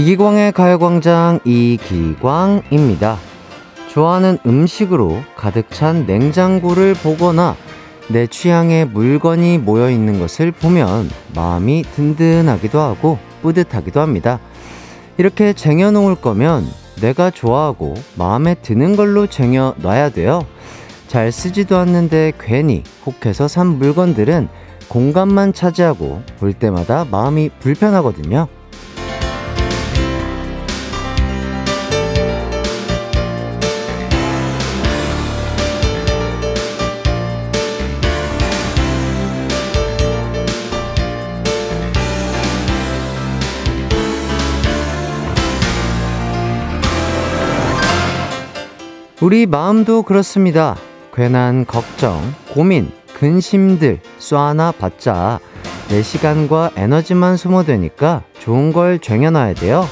이기광의 가요광장 이기광입니다. 좋아하는 음식으로 가득 찬 냉장고를 보거나 내 취향의 물건이 모여 있는 것을 보면 마음이 든든하기도 하고 뿌듯하기도 합니다. 이렇게 쟁여놓을 거면 내가 좋아하고 마음에 드는 걸로 쟁여 놔야 돼요. 잘 쓰지도 않는데 괜히 혹해서 산 물건들은 공간만 차지하고 볼 때마다 마음이 불편하거든요. 우리 마음도 그렇습니다. 괜한 걱정, 고민, 근심들 쏘아나 받자 내 시간과 에너지만 소모되니까 좋은 걸 쟁여놔야 돼요.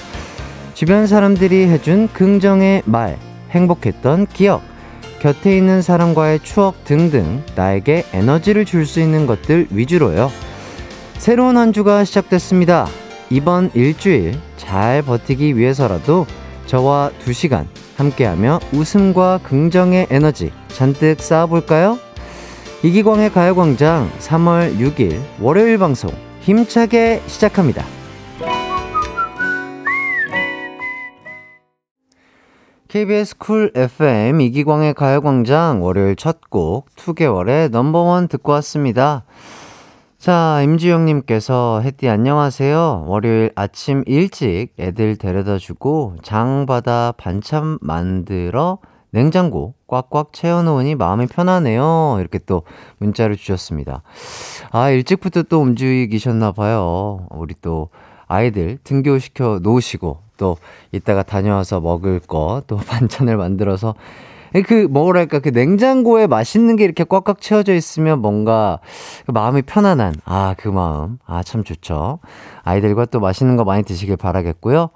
주변 사람들이 해준 긍정의 말, 행복했던 기억, 곁에 있는 사람과의 추억 등등 나에게 에너지를 줄 수 있는 것들 위주로요. 새로운 한 주가 시작됐습니다. 이번 일주일 잘 버티기 위해서라도 저와 두 시간 함께하며 웃음과 긍정의 에너지 잔뜩 쌓아볼까요? 이기광의 가요광장 3월 6일 월요일 방송 힘차게 시작합니다. KBS 쿨 FM 이기광의 가요광장 월요일 첫 곡 투개월의 넘버원 듣고 왔습니다. 자, 임지영님께서 햇띠 안녕하세요. 월요일 아침 일찍 애들 데려다 주고 장 봐다 반찬 만들어 냉장고 꽉꽉 채워놓으니 마음이 편하네요. 이렇게 또 문자를 주셨습니다. 아, 일찍부터 또 움직이셨나봐요. 우리 또 아이들 등교시켜 놓으시고 또 이따가 다녀와서 먹을 거 또 반찬을 만들어서 그 뭐랄까? 그 냉장고에 맛있는 게 이렇게 꽉꽉 채워져 있으면 뭔가 그 마음이 편안한 아 그 마음. 아 참 좋죠. 아이들과 또 맛있는 거 많이 드시길 바라겠고요.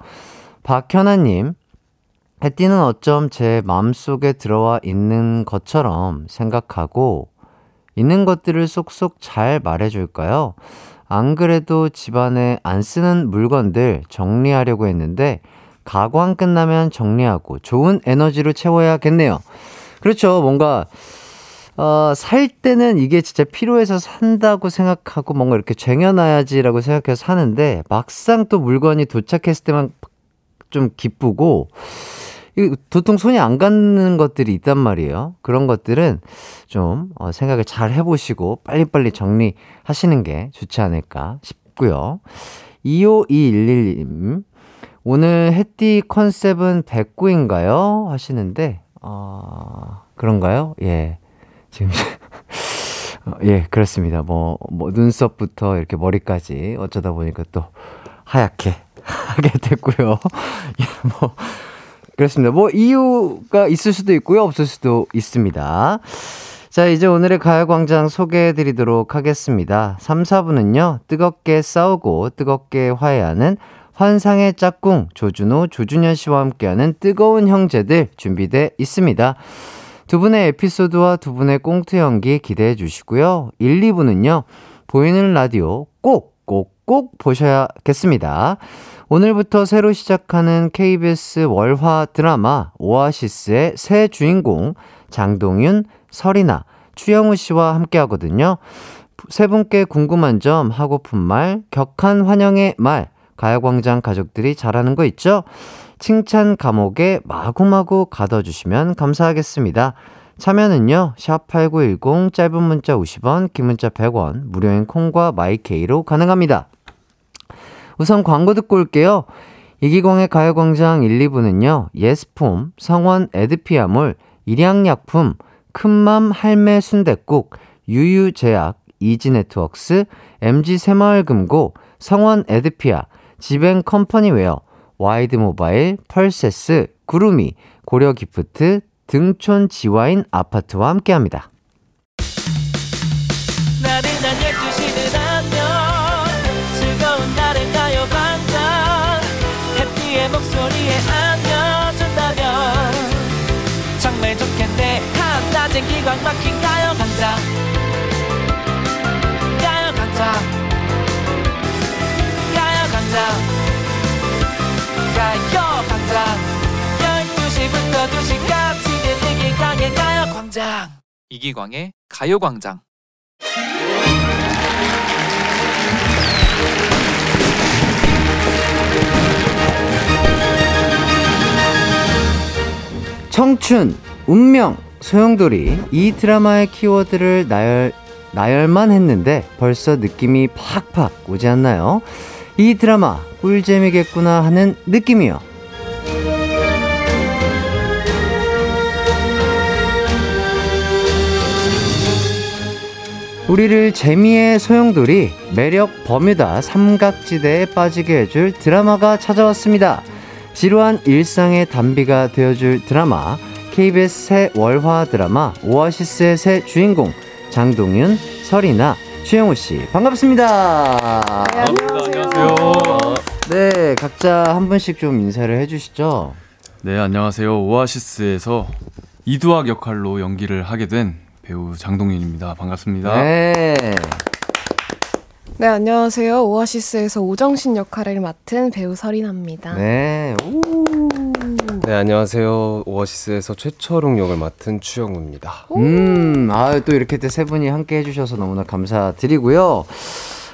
박현아님 해띠는 어쩜 제 마음속에 들어와 있는 것처럼 생각하고 있는 것들을 쏙쏙 잘 말해줄까요? 안 그래도 집안에 안 쓰는 물건들 정리하려고 했는데 가광 끝나면 정리하고 좋은 에너지로 채워야겠네요. 그렇죠. 뭔가 어, 살 때는 이게 진짜 필요해서 산다고 생각하고 뭔가 이렇게 쟁여놔야지라고 생각해서 사는데 막상 또 물건이 도착했을 때만 좀 기쁘고 이 도통 손이 안 가는 것들이 있단 말이에요. 그런 것들은 좀 어, 생각을 잘 해보시고 빨리빨리 정리하시는 게 좋지 않을까 싶고요. 25211님, 오늘 해띠 컨셉은 백구인가요? 하시는데, 어, 그런가요? 예. 지금, 어, 예, 그렇습니다. 뭐, 뭐, 눈썹부터 이렇게 머리까지 어쩌다 보니까 또 하얗게 하게 됐고요. 예, 뭐, 그렇습니다. 뭐, 이유가 있을 수도 있고요. 없을 수도 있습니다. 자, 이제 오늘의 가요광장 소개해 드리도록 하겠습니다. 3, 4부는요, 뜨겁게 싸우고 뜨겁게 화해하는 환상의 짝꿍 조준호, 조준현 씨와 함께하는 뜨거운 형제들 준비돼 있습니다. 두 분의 에피소드와 두 분의 꽁트 연기 기대해 주시고요. 1, 2부는요. 보이는 라디오 꼭, 꼭, 꼭 보셔야겠습니다. 오늘부터 새로 시작하는 KBS 월화 드라마 오아시스의 새 주인공 장동윤, 설이나, 추영우 씨와 함께 하거든요. 세 분께 궁금한 점, 하고픈 말, 격한 환영의 말, 가요광장 가족들이 잘하는 거 있죠? 칭찬 감옥에 마구마구 가둬주시면 감사하겠습니다. 참여는요, 샵8910, 짧은 문자 50원, 긴 문자 100원, 무료인 콩과 마이케이로 가능합니다. 우선 광고 듣고 올게요. 이기광의 가요광장 1, 2부는요, 예스폼, 성원 에드피아몰, 일양약품, 큰맘 할매 순댓국, 유유제약, 이지네트웍스, MG새마을금고, 성원 에드피아, 지벤 컴퍼니웨어, 와이드 모바일, 펄세스, 구루미, 고려 기프트, 등촌 지와인 아파트와 좋겠네. 한낮엔 기광 막힌 가 강남 가요광장. 12시부터 2시까지 이기광의 가요광장. 이기광의 가요광장. 청춘, 운명, 소용돌이 이 드라마의 키워드를 나열 나열만 했는데 벌써 느낌이 팍팍 오지 않나요? 이 드라마 꿀잼이겠구나 하는 느낌이요. 우리를 재미의 소용돌이, 매력 버뮤다 삼각지대에 빠지게 해줄 드라마가 찾아왔습니다. 지루한 일상의 단비가 되어줄 드라마, KBS 새 월화 드라마 오아시스의 새 주인공 장동윤, 설이나, 최영우 씨 반갑습니다. 네, 안녕하세요. 네, 각자 한 분씩 좀 인사를 해주시죠. 네, 안녕하세요. 오아시스에서 이두학 역할로 연기를 하게 된 배우 장동윤입니다. 반갑습니다. 네. 네, 안녕하세요. 오아시스에서 오정신 역할을 맡은 배우 설인합니다. 네. 오. 네, 안녕하세요. 오아시스에서 최철웅 역을 맡은 추영우입니다. 음, 아, 또 이렇게 또세 분이 함께 해주셔서 너무나 감사드리고요.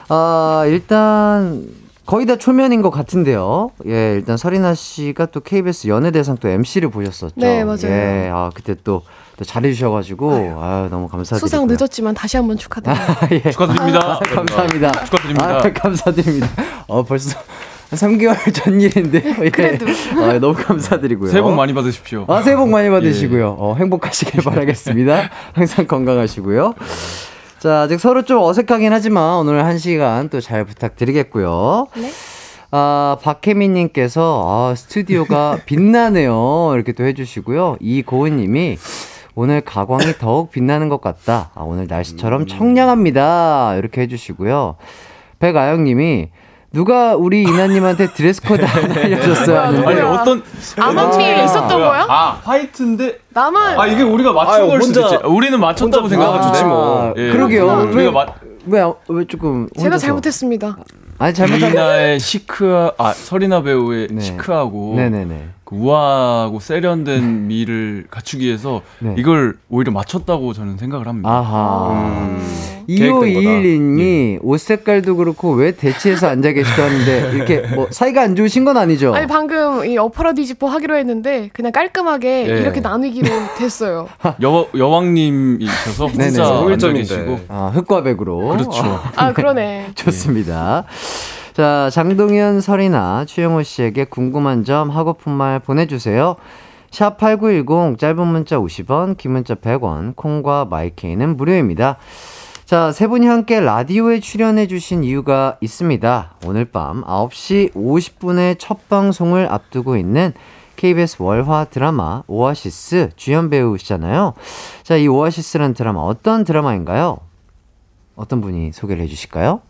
아, 일단, 거의 다 초면인 것 같은데요. 예, 일단 설이나 씨가 또 KBS 연예대상 또 MC를 보셨었죠. 네, 맞아요. 예, 아, 그때 또, 또 잘해주셔가지고, 아유, 너무 감사드리고요. 수상 늦었지만 다시 한번 축하드립니다. 예. 축하드립니다. 감사합니다. 축하드립니다. 아, 감사드립니다. 어, 벌써 한 3개월 전 일인데요. 예. 그래도. 아, 너무 감사드리고요. 새해 복 많이 받으십시오. 아, 새해 복 많이 받으시고요. 어, 행복하시길 바라겠습니다. 항상 건강하시고요. 자, 아직 서로 좀 어색하긴 하지만 오늘 한 시간 또 잘 부탁드리겠고요. 네. 아, 박혜민 님께서, 아, 스튜디오가 빛나네요. 이렇게 또 해주시고요. 이고은 님이, 오늘 가광이 더욱 빛나는 것 같다. 아, 오늘 날씨처럼 청량합니다. 이렇게 해주시고요. 백아영 님이, 누가 우리 인아님한테 드레스 코드 안 알려줬어요? 아니 어떤 암암리에 있었던 거야? 아 화이트인데 남은 아 이게 우리가 맞춘 아유, 걸 수도 혼자- 있지. 우리는 맞췄다고 생각하면 좋지 뭐. 아, 예. 그러게요. 음, 왜, 우리가 맞 왜, 왜 조금. 제가 혼자서. 잘못했습니다. 아니, 잘못한 인아의 시크 아 설인아 배우의 네. 시크하고 네네네. 그 우아하고 세련된 미를 갖추기 위해서 네. 이걸 오히려 맞췄다고 저는 생각을 합니다. 아하. 음. 2521님이 옷 색깔도 그렇고 왜 대치해서 앉아 계시다는데 이렇게 뭐 사이가 안 좋으신 건 아니죠? 아니 방금 이 엎어라 뒤집어 하기로 했는데 그냥 깔끔하게 예. 이렇게 나누기로 됐어요. 여 여왕님이셔서 네네. 혼자 앉아 홍일점인데. 계시고 아, 흑과 백으로. 그렇죠. 아 그러네. 좋습니다. 자, 장동윤, 설인아 추영우 씨에게 궁금한 점, 하고픈 말 보내주세요. 샵 8910, 짧은 문자 50원, 긴 문자 100원, 콩과 마이케이는 무료입니다. 자, 세 분이 함께 라디오에 출연해주신 이유가 있습니다. 오늘 밤 9시 50분의 첫 방송을 앞두고 있는 KBS 월화 드라마 오아시스 주연 배우시잖아요. 자, 이 오아시스란 드라마 어떤 드라마인가요? 어떤 분이 소개를 해주실까요?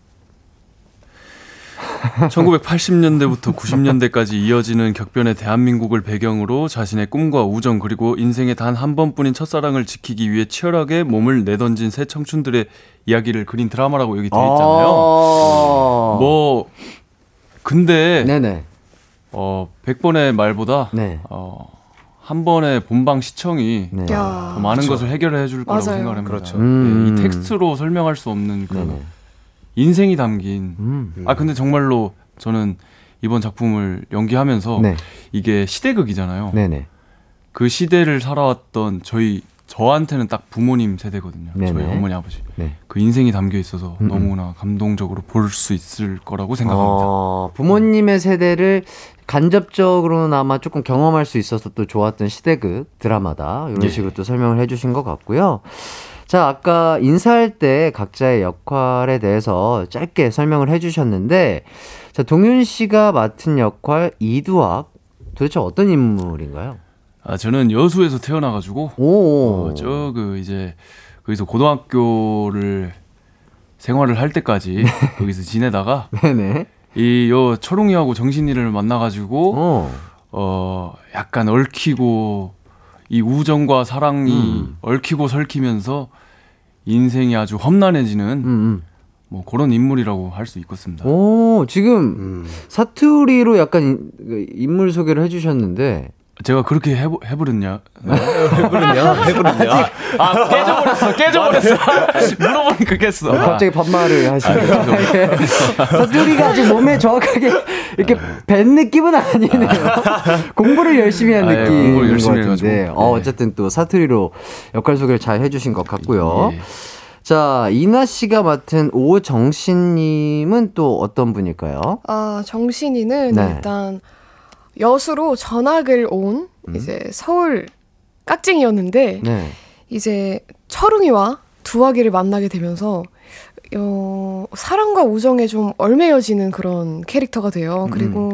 1980년대부터 90년대까지 이어지는 격변의 대한민국을 배경으로 자신의 꿈과 우정 그리고 인생의 단 한 번뿐인 첫사랑을 지키기 위해 치열하게 몸을 내던진 새 청춘들의 이야기를 그린 드라마라고 여기 되어 있잖아요. 어... 뭐 근데 네네. 어 100번의 말보다 네. 어, 한 번의 본방 시청이 네. 야. 더 많은 것을 해결해 줄 거라고 맞아요. 생각을 합니다. 그렇죠. 음. 예, 이 텍스트로 설명할 수 없는 그 네네. 인생이 담긴 음. 아 근데 정말로 저는 이번 작품을 연기하면서 네. 이게 시대극이잖아요. 네네. 그 시대를 살아왔던 저희 저한테는 딱 부모님 세대거든요. 네네. 저희 어머니 아버지. 네. 그 인생이 담겨 있어서 음, 음. 너무나 감동적으로 볼 수 있을 거라고 생각합니다. 어, 부모님의 세대를 간접적으로나마 조금 경험할 수 있어서 또 좋았던 시대극 드라마다 이런 예. 식으로 또 설명을 해주신 것 같고요. 자, 아까 인사할 때 각자의 역할에 대해서 짧게 설명을 해주셨는데, 자, 동윤 씨가 맡은 역할 이두학 도대체 어떤 인물인가요? 아 저는 여수에서 태어나가지고 오, 어, 저그 이제 거기서 고등학교를 생활을 할 때까지 거기서 지내다가 네네. 이요 철웅이하고 정신이를 만나가지고 어, 어 약간 얽히고 이 우정과 사랑이 음. 얽히고 설키면서 인생이 아주 험난해지는 음, 음. 뭐 그런 인물이라고 할 수 있겠습니다. 오, 지금 음. 사투리로 약간 인, 그 인물 소개를 해주셨는데, 제가 그렇게 해보, 해버렸냐? 해부르냐? 해부르냐? 아, 깨져버렸어, 깨져버렸어. 물어보니까 깼어. 갑자기 반말을 하시네요. 아, 예. 사투리가 아직 몸에 정확하게 이렇게 밴 느낌은 아니네요. 공부를 열심히 한 아, 예, 공부를 것 열심히 같은데, 해가지고. 어, 네. 어쨌든 또 사투리로 역할 소개를 잘 해주신 것 같고요. 예. 자, 이나 씨가 맡은 오정신님은 또 어떤 분일까요? 아, 정신이는 네. 일단 여수로 전학을 온 음. 이제 서울 깍쟁이였는데 네. 이제 철웅이와 두아기를 만나게 되면서 어, 사랑과 우정에 좀 얼매여지는 그런 캐릭터가 돼요. 음. 그리고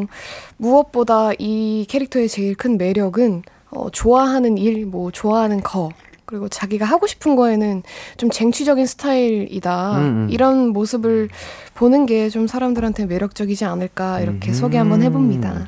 무엇보다 이 캐릭터의 제일 큰 매력은 어, 좋아하는 일, 뭐 좋아하는 거, 그리고 자기가 하고 싶은 거에는 좀 쟁취적인 스타일이다. 음, 음. 이런 모습을 보는 게 좀 사람들한테 매력적이지 않을까 이렇게 음. 소개 한번 해봅니다.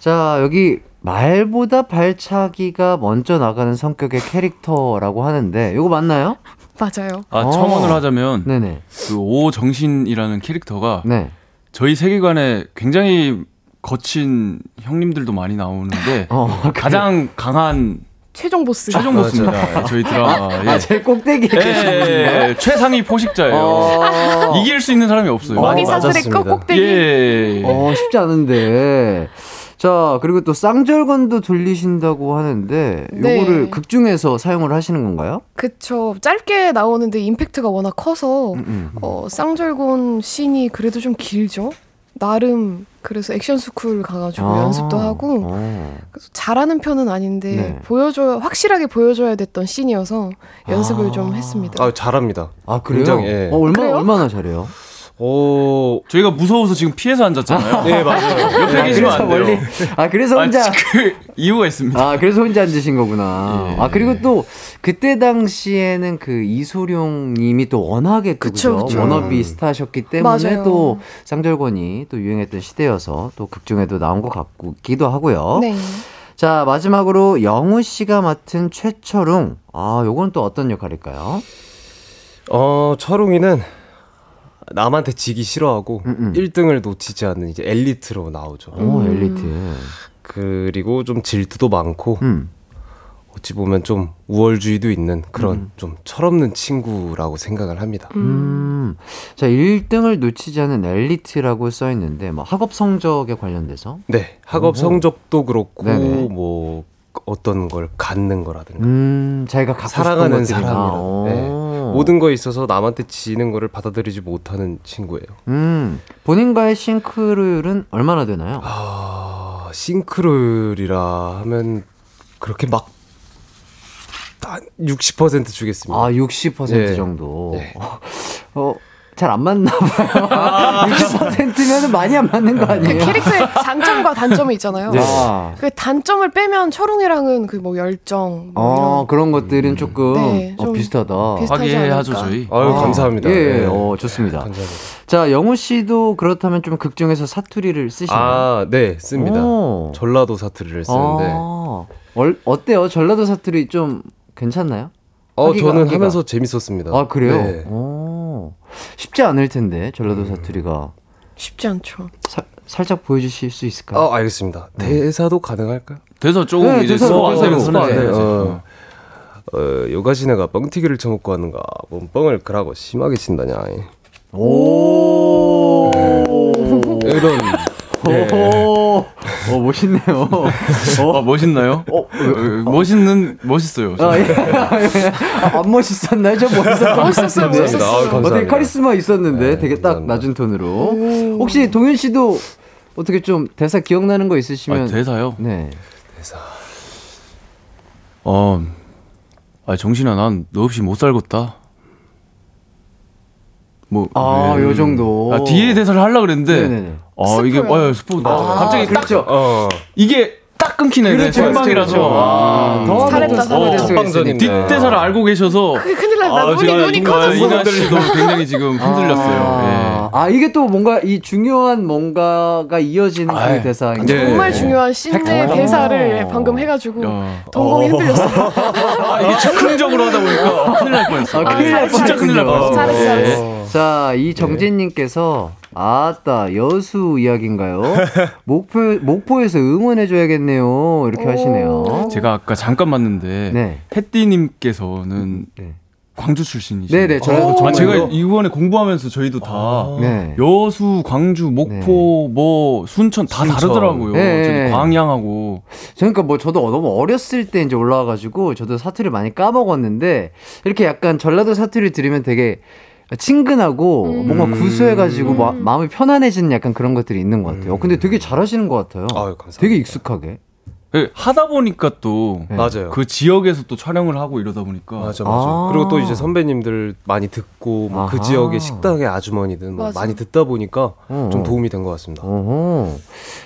자, 여기 말보다 발차기가 먼저 나가는 성격의 캐릭터라고 하는데, 이거 맞나요? 맞아요. 아, 어. 첨언을 하자면, 네네. 그 오정신이라는 캐릭터가 네. 저희 세계관에 굉장히 거친 형님들도 많이 나오는데, 어, 가장 강한 최종 보스. 최종. 보스입니다. 저희 드라마에. 아, 제일 꼭대기에 예, 예, 예, 최상위 포식자예요. 어. 이길 수 있는 사람이 없어요. 어, 먹이 사슬의 맞았습니다. 꼭꼭대기. 예. 어, 쉽지 않은데. 자, 그리고 또 쌍절곤도 돌리신다고 하는데, 네. 요거를 극 중에서 사용을 하시는 건가요? 그쵸. 짧게 나오는데 임팩트가 워낙 커서 음, 음. 어, 쌍절곤 씬이 그래도 좀 길죠. 나름 그래서 액션 스쿨 가가지고 아, 연습도 하고 어. 그래서 잘하는 편은 아닌데 네. 보여줘야 확실하게 보여줘야 됐던 씬이어서 연습을 아. 좀 했습니다. 아, 잘합니다. 아, 그래요? 굉장히, 예. 어, 얼마나, 그래요? 얼마나 잘해요? 오, 저희가 무서워서 지금 피해서 앉았잖아요. 네, 맞아요. 옆에 계시면 안 돼요. 아, 그래서 혼자. 아, 그 이유가 있습니다. 아, 그래서 혼자 앉으신 거구나. 예. 아, 그리고 또, 그때 당시에는 그 이소룡 님이 또 워낙에 또 그쵸, 그죠? 그쵸. 워너비 스타셨기 때문에 맞아요. 또 쌍절곤이 또 유행했던 시대여서 또 극중에도 나온 것 같기도 하고요. 네. 자, 마지막으로 영우 씨가 맡은 최철웅. 아, 요건 또 어떤 역할일까요? 어, 철웅이는 남한테 지기 싫어하고 음, 음. 1등을 놓치지 않는 이제 엘리트로 나오죠. 오, 음. 엘리트. 그리고 좀 질투도 많고 음. 어찌 보면 좀 우월주의도 있는 그런 음. 좀 철없는 친구라고 생각을 합니다. 음. 음. 자, 1등을 놓치지 않은 엘리트라고 써 있는데, 뭐 학업 성적에 관련돼서. 네, 학업 오호. 성적도 그렇고 네네. 뭐 어떤 걸 갖는 거라든가 음, 자기가 갖고 사랑하는. 사람이라. 오. 네. 모든 거에 있어서 남한테 지는 거를 받아들이지 못하는 친구예요. 음, 본인과의 싱크로율은 얼마나 되나요? 아, 싱크로율이라 하면 그렇게 막한60% 주겠습니다. 아, 60% 네. 정도. 네. 어, 잘 안 맞나 봐요. 60%면은 많이 안 맞는 거그 아니에요? 캐릭터의 장점과 단점이 있잖아요. 네. 아, 그 단점을 빼면 철웅이랑은 그 뭐 열정 뭐 어, 이런 그런 것들은 조금 네, 어, 좀 비슷하다. 화기애애하죠? 저희. 아유, 아, 감사합니다. 예, 예, 네. 어, 좋습니다. 감사합니다. 자, 영우 씨도 그렇다면 좀 극중에서 사투리를 쓰시나요? 아, 네, 씁니다. 오. 전라도 사투리를 쓰는데 아, 얼, 어때요? 전라도 사투리 좀 괜찮나요? 어, 하기가- 저는 하기가. 하면서 재밌었습니다. 아, 그래요? 네. 오, 쉽지 않을 텐데, 전라도 사투리가. 쉽지 않죠. 사- 살짝 보여주실 수 있을까요? 어, 알겠습니다. 대사도 가능할까요? 대사 조금 네, 이제 대사, 대사로. 하면서 네. 네, 어. 어, 요가시네가 뻥튀기를 처먹고 하는가 뭔 뻥을 그라고 심하게 친다냐 오. 이런 오, 어, 멋있네요. 아, 멋있나요? 어, 어, 멋있는 멋있어요. 아, 예. 아, 안 멋있었나요? 저 멋있었어요. 멋있었어요. 아, 감사합니다. 어떻게 카리스마 있었는데 네, 되게 딱 감사합니다. 낮은 톤으로. 혹시 동현 씨도 어떻게 좀 대사 기억나는 거 있으시면 아, 대사요? 네. 어, 아 정신아, 난 너 없이 못 살겠다. 뭐, 아, 네. 요 정도. 아, 뒤에 대사를 하려고 그랬는데, 네네네. 아, 이게, 스포요. 아, 스포, 아, 갑자기 딱, 그렇죠. 어 이게 딱 끊기네. 그렇죠, 생방이라서. 그렇죠. 아, 더 잘했다, 될 잘했다. 뒷대사를 알고 계셔서, 그게 큰일 났다. 아, 눈이 눈이 커졌어. 이나 씨도 굉장히 지금 흔들렸어요. 아, 아, 이게 또 뭔가 이 중요한 뭔가가 이어지는 그 네. 정말 중요한 씬의. 대사를 어. 방금 해가지고 예. 야. 동공이 흔들렸어. 아, 이게 즉흥적으로 하다 보니까 큰일 날 뻔했어. 아, 큰일 날 진짜 큰일 날. 뻔했어. 잘했어, 예. 잘했어. 자, 이 정진님께서 아따, 여수 이야기인가요? 목포, 목포에서 응원해줘야겠네요. 이렇게 하시네요. 제가 아까 잠깐 봤는데 네. 햇띠님께서는 네. 광주 출신이시죠? 네네, 저희도 아? 제가 이번에 공부하면서 저희도 다 네. 여수, 광주, 목포, 뭐 순천 다 순천. 다르더라고요. 네. 저도 광양하고 그러니까 뭐 저도 너무 어렸을 때 이제 올라와가지고 저도 사투리를 많이 까먹었는데 이렇게 약간 전라도 사투리 들으면 되게 친근하고 음. 뭔가 구수해가지고 마, 음. 마음이 편안해지는 약간 그런 것들이 있는 것 같아요. 근데 되게 잘하시는 것 같아요. 아유, 감사합니다. 되게 익숙하게. 예, 하다 보니까 또그 네. 맞아요. 지역에서 또 촬영을 하고 이러다 보니까 맞아 맞아. 아. 그리고 또 이제 선배님들 많이 듣고 뭐 그. 지역의 식당의 아주머니든 뭐. 많이 듣다 보니까 어, 좀 어. 도움이 된 것 같습니다. 어허.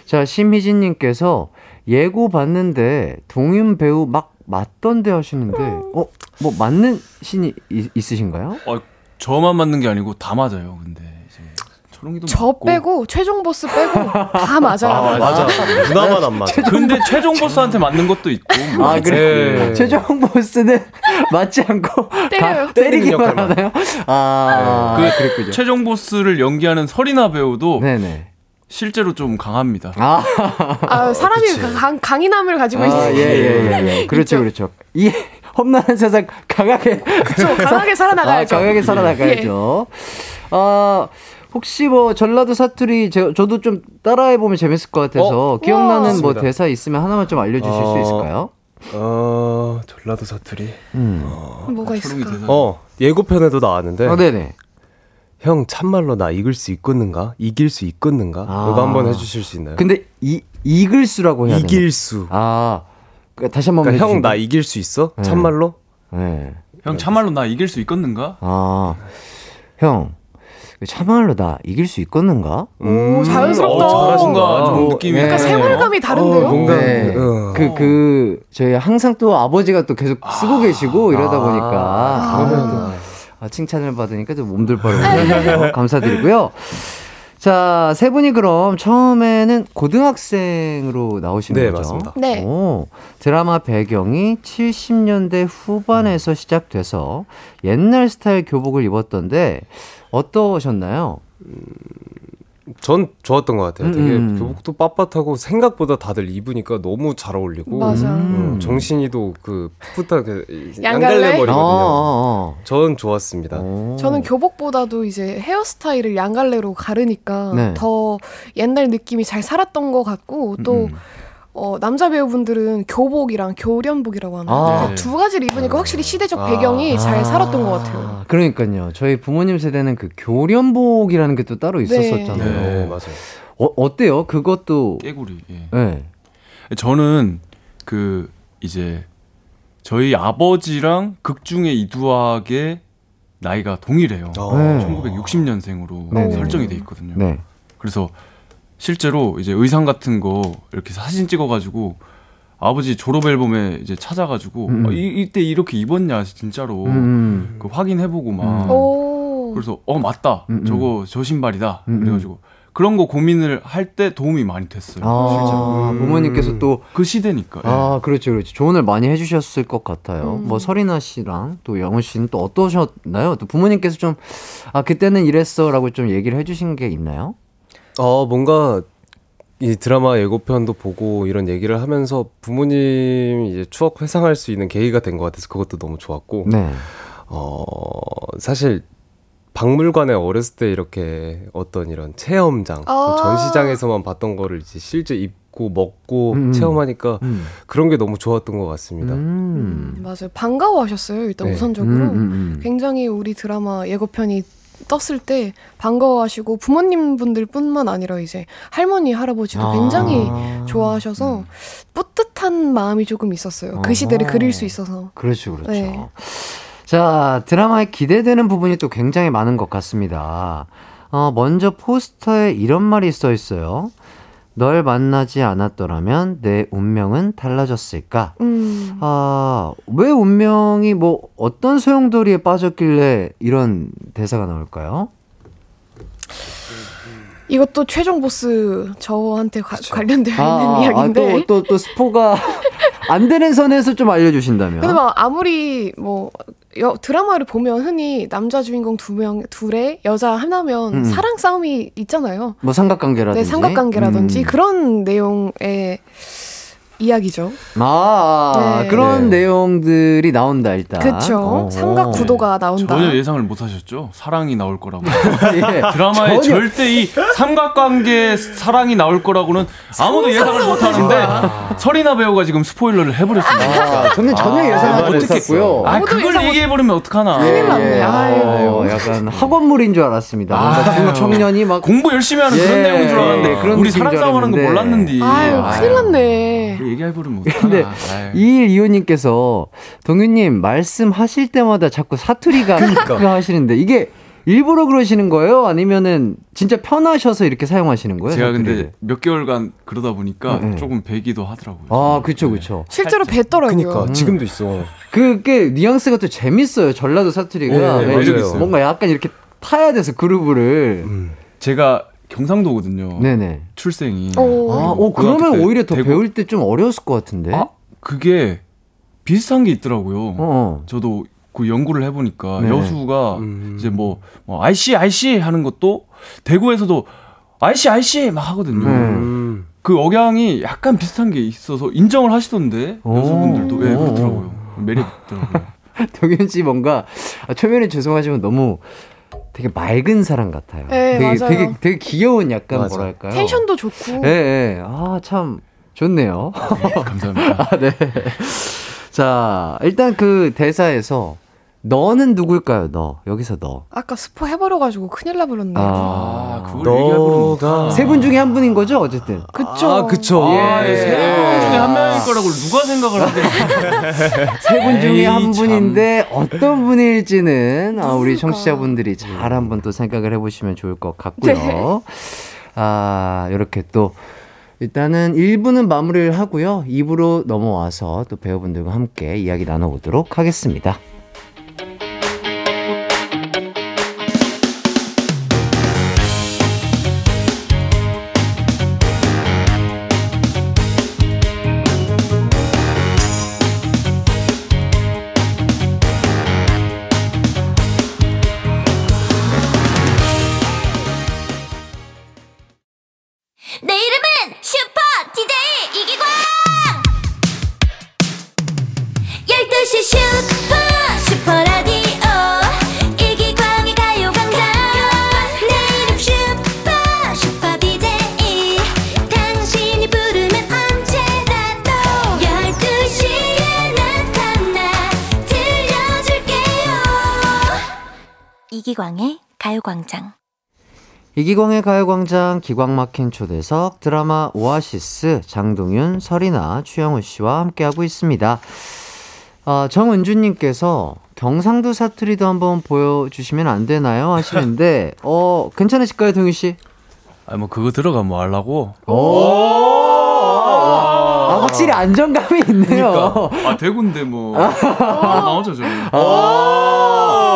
자, 심희진님께서 예고 봤는데 동윤 배우 막 맞던데 하시는데, 어, 뭐 맞는 신이 있, 있으신가요? 어, 저만 맞는 게 아니고 다 맞아요. 근데 이제 초롱이도 저 맞고. 빼고 최종 보스 빼고 다 맞아요. 아, 맞아. 누나만 안 맞아. 근데 최종 보스한테 맞는 것도 있고. 뭐. 아, 그래. 네. 최종 보스는 맞지 않고 때려요. 가- 때리기만. 하나요? 아, 그 그랬군요. 최종 보스를 연기하는 설이나 배우도 네네. 실제로 좀 강합니다. 아, 아, 사람이 강, 강인함을 가지고 아, 있어요. 예, 예, 예, 예. 그렇죠, 그렇죠. 이 험난한 세상 강하게. 그렇죠. 강하게 살아나가야죠. 아, 강하게 살아나가야죠. 아, 혹시 뭐 전라도 사투리 제, 저도 좀 따라해 보면 재밌을 것 같아서 어? 기억나는. 뭐. 대사 있으면 하나만 좀 알려주실 수 어. 있을까요? 어 전라도 사투리. 음. 뭐가 초롱이 있을까? 대사. 어 예고편에도 나왔는데 아, 네네. 형 참말로 나 이길 수 있겠는가? 이길 수 있겠는가? 아. 이거 한번 해주실 수 있나요? 근데 이 이글수라고 해야 되나? 이길 수. 아, 그 다시 한번 그러니까 형나 해주시면. 이길 수 있어? 네. 참말로? 네. 형 참말로 나 이길 수 있겠는가? 아, 형. 참말로 나 이길 수 있겠는가? 오, 자연스럽다. 어, 잘하신다. 뭔가 좀 어, 느낌이 예. 약간 생활감이 다른데요? 어, 뭔가 네. 어. 그, 그, 저희 항상 또 아버지가 또 계속 쓰고 계시고 이러다 아. 보니까. 아. 또 아, 칭찬을 받으니까 좀 몸둘 모르겠네요. 감사드리고요. 자, 세 분이 그럼 처음에는 고등학생으로 나오시는 네, 거죠? 맞습니다. 네. 오, 드라마 배경이 70년대 후반에서 시작돼서 옛날 스타일 교복을 입었던데 어떠셨나요? 전 좋았던 것 같아요. 되게 음. 교복도 빳빳하고 생각보다 다들 입으니까 너무 잘 어울리고 맞아. 음, 정신이도 그 풋풋하게 양갈래? 양갈래 어, 머리거든요. 어, 전 좋았습니다. 어. 저는 교복보다도 이제 헤어스타일을 양갈래로 가르니까 네. 더 옛날 느낌이 잘 살았던 것 같고 또 음. 어, 남자 배우분들은 교복이랑 교련복이라고 하나요? 아. 그두 가지를 입으니까 확실히 시대적 아. 배경이 잘 아, 살았던 것 같아요. 그러니까요. 저희 부모님 세대는 그 교련복이라는 게 또 따로 있었었잖아요. 네, 맞아요. 어, 어때요? 그것도 깨구리. 예. 네. 저는 그 이제 저희 아버지랑 극중의 이두학의 나이가 동일해요. 어. 네. 1960년생으로 네, 네. 설정이 돼 있거든요. 네. 그래서 실제로 이제 의상 같은 거 이렇게 사진 찍어가지고 아버지 졸업 앨범에 이제 찾아가지고 음. 어, 이, 이때 이렇게 입었냐 진짜로 음. 그 확인해보고 막 음. 오. 그래서 어 맞다 음, 음. 저거 저 신발이다 음, 음. 그래가지고 그런 거 고민을 할 때 도움이 많이 됐어요. 아, 음. 부모님께서 또 그 시대니까. 예. 아, 그렇죠, 그렇죠. 조언을 많이 해주셨을 것 같아요. 음. 뭐, 서리나 씨랑 또 영훈 씨는 또 어떠셨나요? 또 부모님께서 좀, 아, 그때는 이랬어 라고 좀 얘기를 해주신 게 있나요? 어, 뭔가 이 드라마 예고편도 보고 이런 얘기를 하면서 부모님 이제 추억 회상할 수 있는 계기가 된 것 같아서 그것도 너무 좋았고, 네. 어, 사실 박물관에 어렸을 때 이렇게 어떤 이런 체험장, 아. 전시장에서만 봤던 거를 이제 실제 입고 먹고 음. 체험하니까 음. 그런 게 너무 좋았던 것 같습니다. 음, 음. 맞아요. 반가워하셨어요. 일단 네. 우선적으로 음, 음, 음. 굉장히 우리 드라마 예고편이 떴을 때 반가워하시고 부모님 분들뿐만 아니라 이제 할머니 할아버지도 굉장히 아. 좋아하셔서 뿌듯한 마음이 조금 있었어요. 그 시대를. 그릴 수 있어서. 그렇죠, 그렇죠. 네. 자, 드라마에 기대되는 부분이 또 굉장히 많은 것 같습니다. 어, 먼저 포스터에 이런 말이 써 있어요. 널 만나지 않았더라면 내 운명은 달라졌을까? 음. 아, 왜 운명이 뭐 어떤 소용돌이에 빠졌길래 이런 대사가 나올까요? 이것도 최종 보스 저한테 가- 관련되어 있는 아, 이야기인데. 또, 또, 또 스포가 안 되는 선에서 좀 알려주신다면. 근데 막 아무리 뭐 여, 드라마를 보면 흔히 남자 주인공 두 명, 둘에 여자 하나면 음. 사랑 싸움이 있잖아요. 뭐 삼각관계라든지. 네, 삼각관계라든지 음. 그런 내용의 이야기죠. 아, 네. 그런 네. 내용들이 나온다 일단. 그쵸. 어. 삼각 구도가 나온다. 전혀 예상을 못 하셨죠? 사랑이 나올 거라고. 예. 드라마에 전혀. 절대 이 삼각관계 사랑이 나올 거라고는 아무도 예상을 못 하는데 설이나 배우가 지금 스포일러를 해버렸습니다. 아, 저는 전혀 아, 못했고요. 아, 아무도 그걸 예상 못- 얘기해버리면 어떡하나. 큰일 났네. 예. 아이고. 어, 약간 학원물인 줄 알았습니다. 아유. 두 청년이 막 공부 열심히 하는 예, 그런 내용인 줄 알았는데 예, 그런 우리 사랑 줄 싸움하는 거. 몰랐는데. 아유, 큰일 났네. 얘기해버리면 어떡하나. 근데 아유. 이일 이호님께서 동윤님 말씀하실 때마다 자꾸 사투리가 그러니까. 하시는데 이게 일부러 그러시는 거예요? 아니면은 진짜 편하셔서 이렇게 사용하시는 거예요? 제가 사투리를? 근데 몇 개월간 그러다 보니까 네, 네. 조금 배기도 하더라고요. 아, 그쵸, 그쵸. 실제로 뵀더라고요. 그니까 지금도 있어. 그게 뉘앙스가 또 재밌어요. 전라도 사투리가. 네, 네, 맞아요. 뭔가 약간 이렇게 타야 돼서 그루브를. 음. 제가 경상도거든요. 네네. 출생이. 오. 아, 오, 고등학교 그러면 때 오히려 더 대구- 배울 때 좀 어려웠을 것 같은데. 아, 그게 비슷한 게 있더라고요. 어. 저도 그 연구를 해보니까 네. 여수가 음. 이제 뭐, 뭐 아이씨 아이씨 하는 것도 대구에서도 아이씨 아이씨 막 하거든요. 네. 음. 그 억양이 약간 비슷한 게 있어서 인정을 하시던데 오. 여수분들도 예 오. 그렇더라고요. 매력 있더라고요. 동현 씨 뭔가 아, 초면에 죄송하지만 너무 되게 맑은 사람 같아요. 네, 되게, 맞아요. 되게 되게 귀여운 약간 맞아. 뭐랄까요? 텐션도 좋고. 예, 예. 아, 참 좋네요. 감사합니다. 아, 네. 자, 일단 그 대사에서 너는 누굴까요? 너. 여기서 너. 아까 스포 해버려가지고 큰일 나 버렸네. 아, 아, 그걸 너가 세 분 중에 한 분인 거죠, 어쨌든. 그쵸. 아, 그쵸. 아, 예. 세명 중에 한 명일 거라고 누가 생각을 하겠어요? 세분 중에 한 참. 분인데 어떤 분일지는 아, 우리? 청취자분들이 잘 한번 또 생각을 해보시면 좋을 것 같고요. 네. 아, 이렇게 또 일단은 1부는 마무리를 하고요. 2부로 넘어와서 또 배우분들과 함께 이야기 나눠보도록 하겠습니다. 가요광장 이기광의 가요광장 기광 막힌 초대석 드라마 오아시스 장동윤, 설이나 추영우 씨와 함께하고 있습니다. 아, 정은주님께서 경상도 사투리도 한번 보여주시면 안 되나요? 하시는데 어 괜찮으실까요, 동윤 씨? 아, 뭐 그거 들어가면 뭐 하려고? 아, 확실히 안정감이 있네요. 아, 대구인데 뭐. 아, 나오죠, 저는.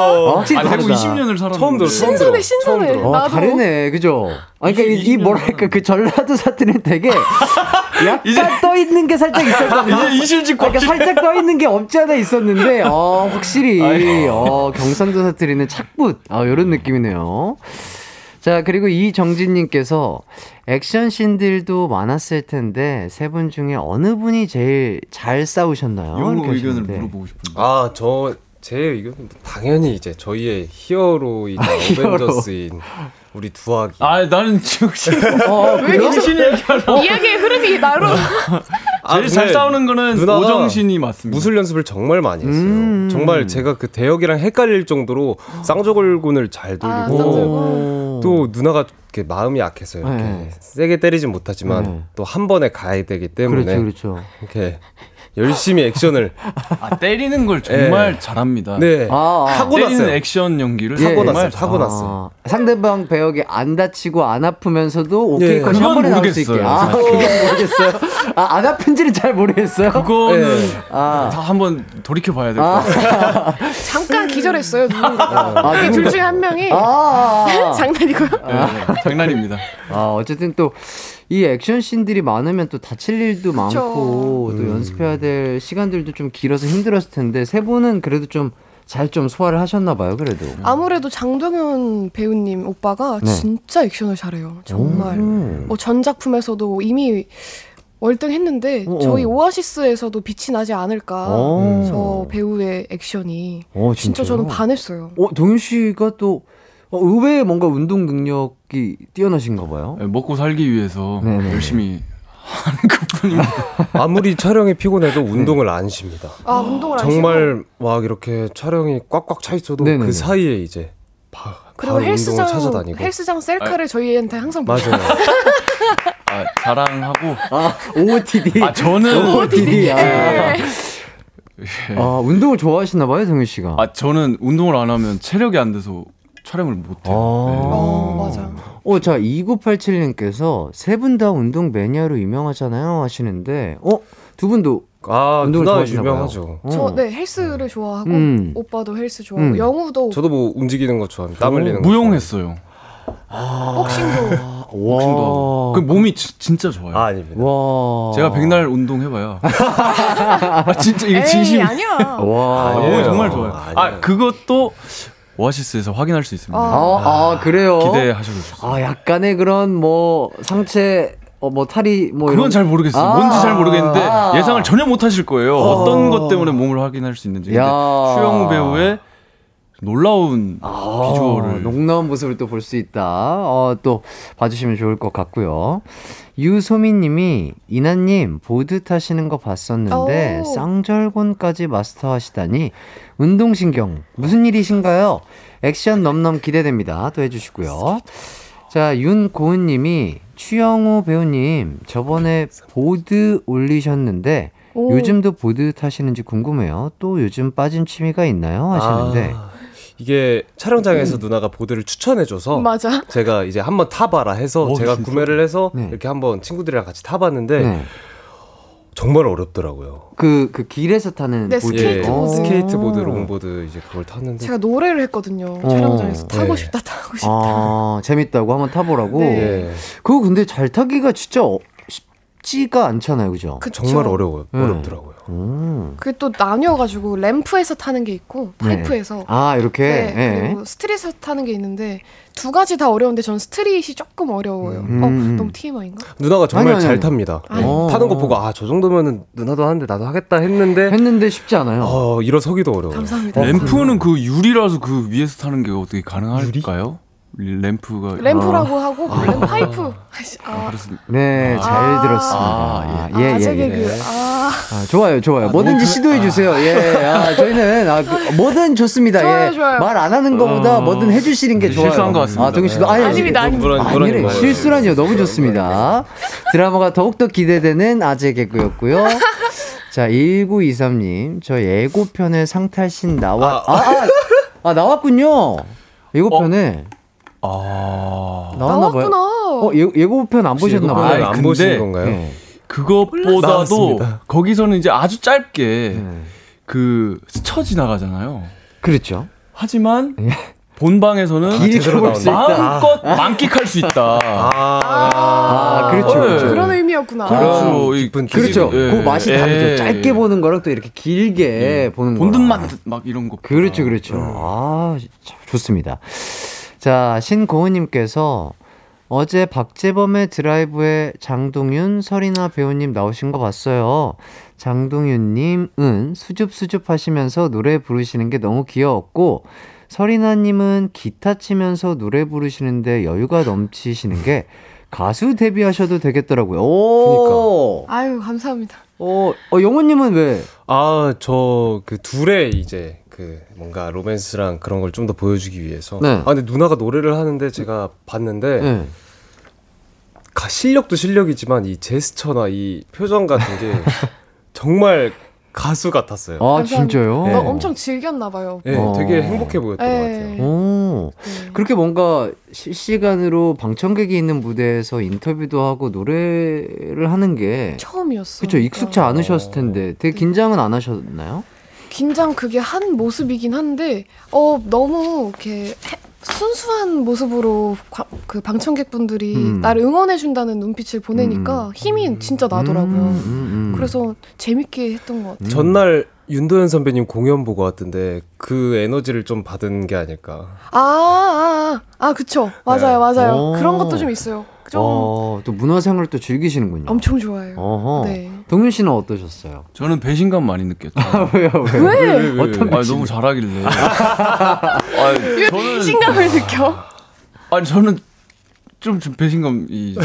어, 확실히 아, 대구 다르다. 20년을 살았는데. 처음 들어. 처음 신선해. 신선해. 처음 들어. 어, 나도. 다르네, 그죠? 아, 그러니까 이, 이 뭐랄까 그 전라도 사투리는 되게 약간 떠 있는 게 살짝 있었거든요. 이제 이실직 그러니까 살짝 떠 있는 게 없지 않아 있었는데, 어, 확실히, 어, 경상도 사투리는 착붙, 아, 요런 느낌이네요. 자, 그리고 이정진님께서 액션 씬들도 많았을 텐데, 세 분 중에 어느 분이 제일 잘 싸우셨나요? 이렇게 의견을. 물어보고 싶은데. 아, 저, 제 의견은 당연히 이제 저희의 히어로인 어벤져스인 우리 두학이. 아, 나는 지금 어, 그래요? 정신이 얘기하러. 이야기의 흐름이 나로. 제일 잘 싸우는 거는 누나가 오정신이 맞습니다. 무술 연습을 정말 많이 했어요. 음. 정말 제가 그 대역이랑 헷갈릴 정도로 쌍조골군을 잘 돌리고 아. 또 누나가 이렇게 마음이 약해서 이렇게 네. 세게 때리진 못하지만 네. 또한 번에 가야 되기 때문에 그렇죠, 그렇죠. 이렇게 열심히 액션을 아, 때리는 걸 정말 잘합니다. 네 아, 아. 하고 때리는 났어요. 액션 연기를 예. 하고 났어요. 잘- 하고 났어요. 아, 상대방 배역이 안 다치고 안 아프면서도 오케이 예. 한 번에 나올 수 있게. 아. 그건 모르겠어요. 아, 안 아픈지는 잘 모르겠어요. 그거는 네. 아, 다 한번 돌이켜 봐야 될것 아, 같아요. 잠깐 기절했어요, 누군가. 아, 이둘 중에 한 명이. 아, 아, 장난이고요. 네, 장난입니다. 아, 어쨌든 또 이 액션 씬들이 많으면 또 다칠 일도 많고 또 음. 연습해야 될 시간들도 좀 길어서 힘들었을 텐데 세 분은 그래도 좀 잘좀 소화를 하셨나 봐요, 그래도. 아무래도 장동현 배우님 오빠가 네. 진짜 액션을 잘해요. 정말. 오. 뭐전 작품에서도 이미 월등했는데 어, 어. 저희 오아시스에서도 빛이 나지 않을까. 어. 저 배우의 액션이 어, 진짜? 저는 반했어요. 어, 동윤 씨가 또 어, 의외의 뭔가 운동 능력 이 뛰어나신가 봐요. 네, 먹고 살기 위해서 네네. 열심히 하는 것뿐입니다. 아무리 촬영이 피곤해도 운동을 안 쉽니다. 아 운동을 안 쉬고 정말 막 이렇게 촬영이 꽉꽉 차 있어도 네네네. 그 사이에 이제 바, 그리고 헬스장 찾아다니고 헬스장 셀카를 저희한테 항상. 맞아요. 아, 자랑하고 아, OOTD. 아 저는 OOTD. 아, 네. 아, 운동을 좋아하시나 봐요, 동윤 씨가. 아 저는 운동을 안 하면 체력이 안 돼서 촬영을 못 해요. 어 맞아. 어, 자, 2987님께서 세 분 다 운동 매니아로 유명하잖아요 하시는데, 어, 두 분도 아 운동을 좋아하시나. 유명하죠. 어. 저 네 헬스를 좋아하고 음. 오빠도 헬스 좋아하고 음. 영우도 저도 뭐 움직이는 거 좋아합니다. 땀 흘리는 거. 무용했어요. 복싱도 와. 복싱도 하고. 그 몸이 지- 진짜 좋아요. 아 아닙니다. 와. 제가 백날 운동 해봐야. 아 진짜 이게 에이 진심. 아니야. 와. 아. 몸이 정말 좋아요. 아 그것도 오아시스에서 확인할 수 있습니다. 아, 아, 그래요? 기대하셔도 좋습니다. 아, 약간의 그런 뭐 상체 어, 뭐 탈이 뭐 그건 이런 잘 모르겠어요. 아. 뭔지 잘 모르겠는데 아. 예상을 전혀 못 하실 거예요. 어. 어. 떤것 때문에 몸을 확인할 수 있는지. 근데 야. 추영우 배우의 놀라운 아, 비주얼을 녹나온 모습을 또 볼 수 있다. 어, 또 봐주시면 좋을 것 같고요. 유소민님이 인아님 보드 타시는 거 봤었는데 오. 쌍절곤까지 마스터하시다니 운동신경 무슨 일이신가요? 액션 넘넘 기대됩니다. 또 해주시고요. 자 윤고은님이 추영우 배우님 저번에 보드 올리셨는데 오. 요즘도 보드 타시는지 궁금해요. 또 요즘 빠진 취미가 있나요? 하시는데 아, 이게 촬영장에서 누나가 보드를 추천해줘서 맞아. 제가 이제 한번 타봐라 해서 어, 제가 진짜? 구매를 해서 네. 이렇게 한번 친구들이랑 같이 타봤는데 네. 정말 어렵더라고요. 그, 그 길에서 타는 네, 보드. 스케이트보드. 예, 어. 스케이트보드, 롱보드 이제 그걸 탔는데 제가 노래를 했거든요. 어. 촬영장에서 타고 네. 싶다 타고 싶다. 아, 재밌다고 한번 타보라고? 네. 예, 그거 근데 잘 타기가 진짜 어- 쉽지가 않잖아요, 그죠? 그쵸. 정말 어려워요. 음. 어렵더라고요. 음. 그게 또 나뉘어가지고 램프에서 타는 게 있고 네. 파이프에서 아, 이렇게? 네, 예. 그리고 street에서 타는 게 있는데 두 가지 다 어려운데 저는 street이 조금 어려워요. 음. 어, 음. 너무 TMI인가? 누나가 정말 아니, 아니, 잘 아니. 탑니다. 아. 어. 타는 거 보고 아 저 정도면은 누나도 하는데 나도 하겠다 했는데 했는데 쉽지 않아요. 어 일어서기도 어려워요. 감사합니다. 램프는 그 유리라서 그 위에서 타는 게 어떻게 가능할까요? 램프가 램프라고 하고 램 파이프. 아이씨, 아, 그렇습니다. 네, 잘 아. 들었습니다. 아, 예, 아, 예, 제 예. 개그. 아, 아, 좋아요, 좋아요. 아, 뭐든지 시도해 주세요. 예, 아, 저희는 아, 그, 뭐든 좋습니다. 좋아요, 예. 좋아요. 말안 하는 것보다 어, 뭐든 해주시는 게 좋아요. 실수한 것 같습니다. 아, 동희 씨도 아니, 아닙니다, 말이에요. 실수라니요. 너무 좋습니다. 드라마가 더욱더 기대되는 아재 개그였고요. 자, 1923님, 저 예고편에 상탈신 나와, 아, 아, 아, 나왔군요. 예고편에 아 나왔나 봐요. 나왔구나. 어, 예, 예고편 안 보셨나 봐요. 예고편을 안 근데- 보신 건가요? 네. 그것보다도 나왔습니다. 거기서는 이제 아주 짧게 네. 그 스쳐 지나가잖아요. 그렇죠. 하지만 예. 본방에서는. 있다. 마음껏 만끽할 수 있다. 아, 아, 그렇죠, 네. 그렇죠. 그런 의미였구나. 그렇죠. 이 깊은 그렇죠. 예. 그 맛이 예. 다르죠. 짧게 보는 거랑 또 이렇게 길게 보는 거. 본든 맛막 이런 거. 그렇죠, 그렇죠. 아, 참 좋습니다. 자, 신고은님께서 어제 박재범의 드라이브에 장동윤, 설이나 배우님 나오신 거 봤어요. 장동윤님은 수줍수줍 하시면서 노래 부르시는 게 너무 귀여웠고, 설이나님은 기타 치면서 노래 부르시는데 여유가 넘치시는 게 가수 데뷔하셔도 되겠더라고요. 오! 아유 감사합니다. 어, 어, 영호님은 왜? 아, 저 그 둘의 이제 그 뭔가 로맨스랑 그런 걸 좀 더 보여주기 위해서. 네. 아, 근데 누나가 노래를 하는데 제가 봤는데 네. 가- 실력도 실력이지만 이 제스처나 이 표정 같은 게 정말 가수 같았어요. 아, 감사합니다. 진짜요? 네. 너 엄청 즐겼나 봐요. 네, 어. 되게 행복해 보였던 것 네. 같아요. 오. 네. 그렇게 뭔가 실시간으로 방청객이 있는 무대에서 인터뷰도 하고 노래를 하는 게 처음이었어. 그쵸 익숙치 않으셨을 텐데 되게 긴장은 안 하셨나요? 긴장 그게 한 모습이긴 한데 어 너무 이렇게 해- 순수한 모습으로 과- 그 방청객분들이 음. 나를 응원해 준다는 눈빛을 보내니까 음. 힘이 진짜 나더라고요. 음, 음, 음. 그래서 재밌게 했던 것 같아요. 전날 윤도현 선배님 공연 보고 왔던데 그 에너지를 좀 받은 게 아닐까. 아, 아, 아, 아, 그쵸. 맞아요, 맞아요. 어. 그런 것도 좀 있어요. 좀 어, 또 문화생활 또 즐기시는군요. 엄청 좋아해요. 어허. 네. 동윤 씨는 어떠셨어요? 저는 배신감 많이 느꼈죠. 왜요? 왜요? 왜? 어떤 아 너무 잘하길래. 아니, 왜 저는 배신감을 느껴? 아니 저는 좀, 좀 배신감이.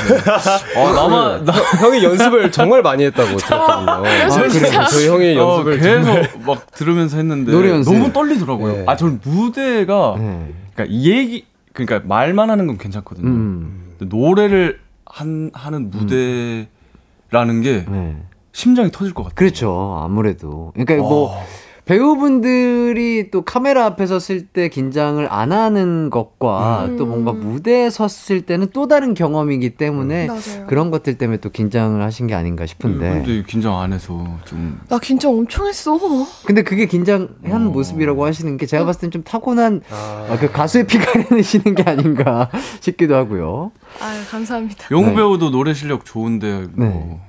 아 나만 나 형이 연습을 정말 많이 했다고 들었거든요. 연습을 진짜? 저희 형이 어, 연습을 계속 막 들으면서 했는데 노래 연습. 너무 떨리더라고요. 네. 아 저는 무대가 네. 그러니까 이 얘기 그러니까 말만 하는 건 괜찮거든요. 음. 노래를 한 하는 무대라는 게 네. 심장이 터질 것 같아요. 그렇죠. 아무래도. 그러니까 뭐 어. 배우분들이 또 카메라 앞에 섰을 때 긴장을 안 하는 것과 음. 또 뭔가 무대에 섰을 때는 또 다른 경험이기 때문에 맞아요. 그런 것들 때문에 또 긴장을 하신 게 아닌가 싶은데. 근데 긴장 안 해서 좀 나 긴장 엄청 했어. 근데 그게 긴장한 어. 모습이라고 하시는 게 제가 봤을 땐 좀 타고난 아, 아, 그 가수의 피가 흐르시는 게 아닌가 싶기도 하고요. 아유, 감사합니다. 영우 네. 배우도 노래 실력 좋은데 뭐, 네.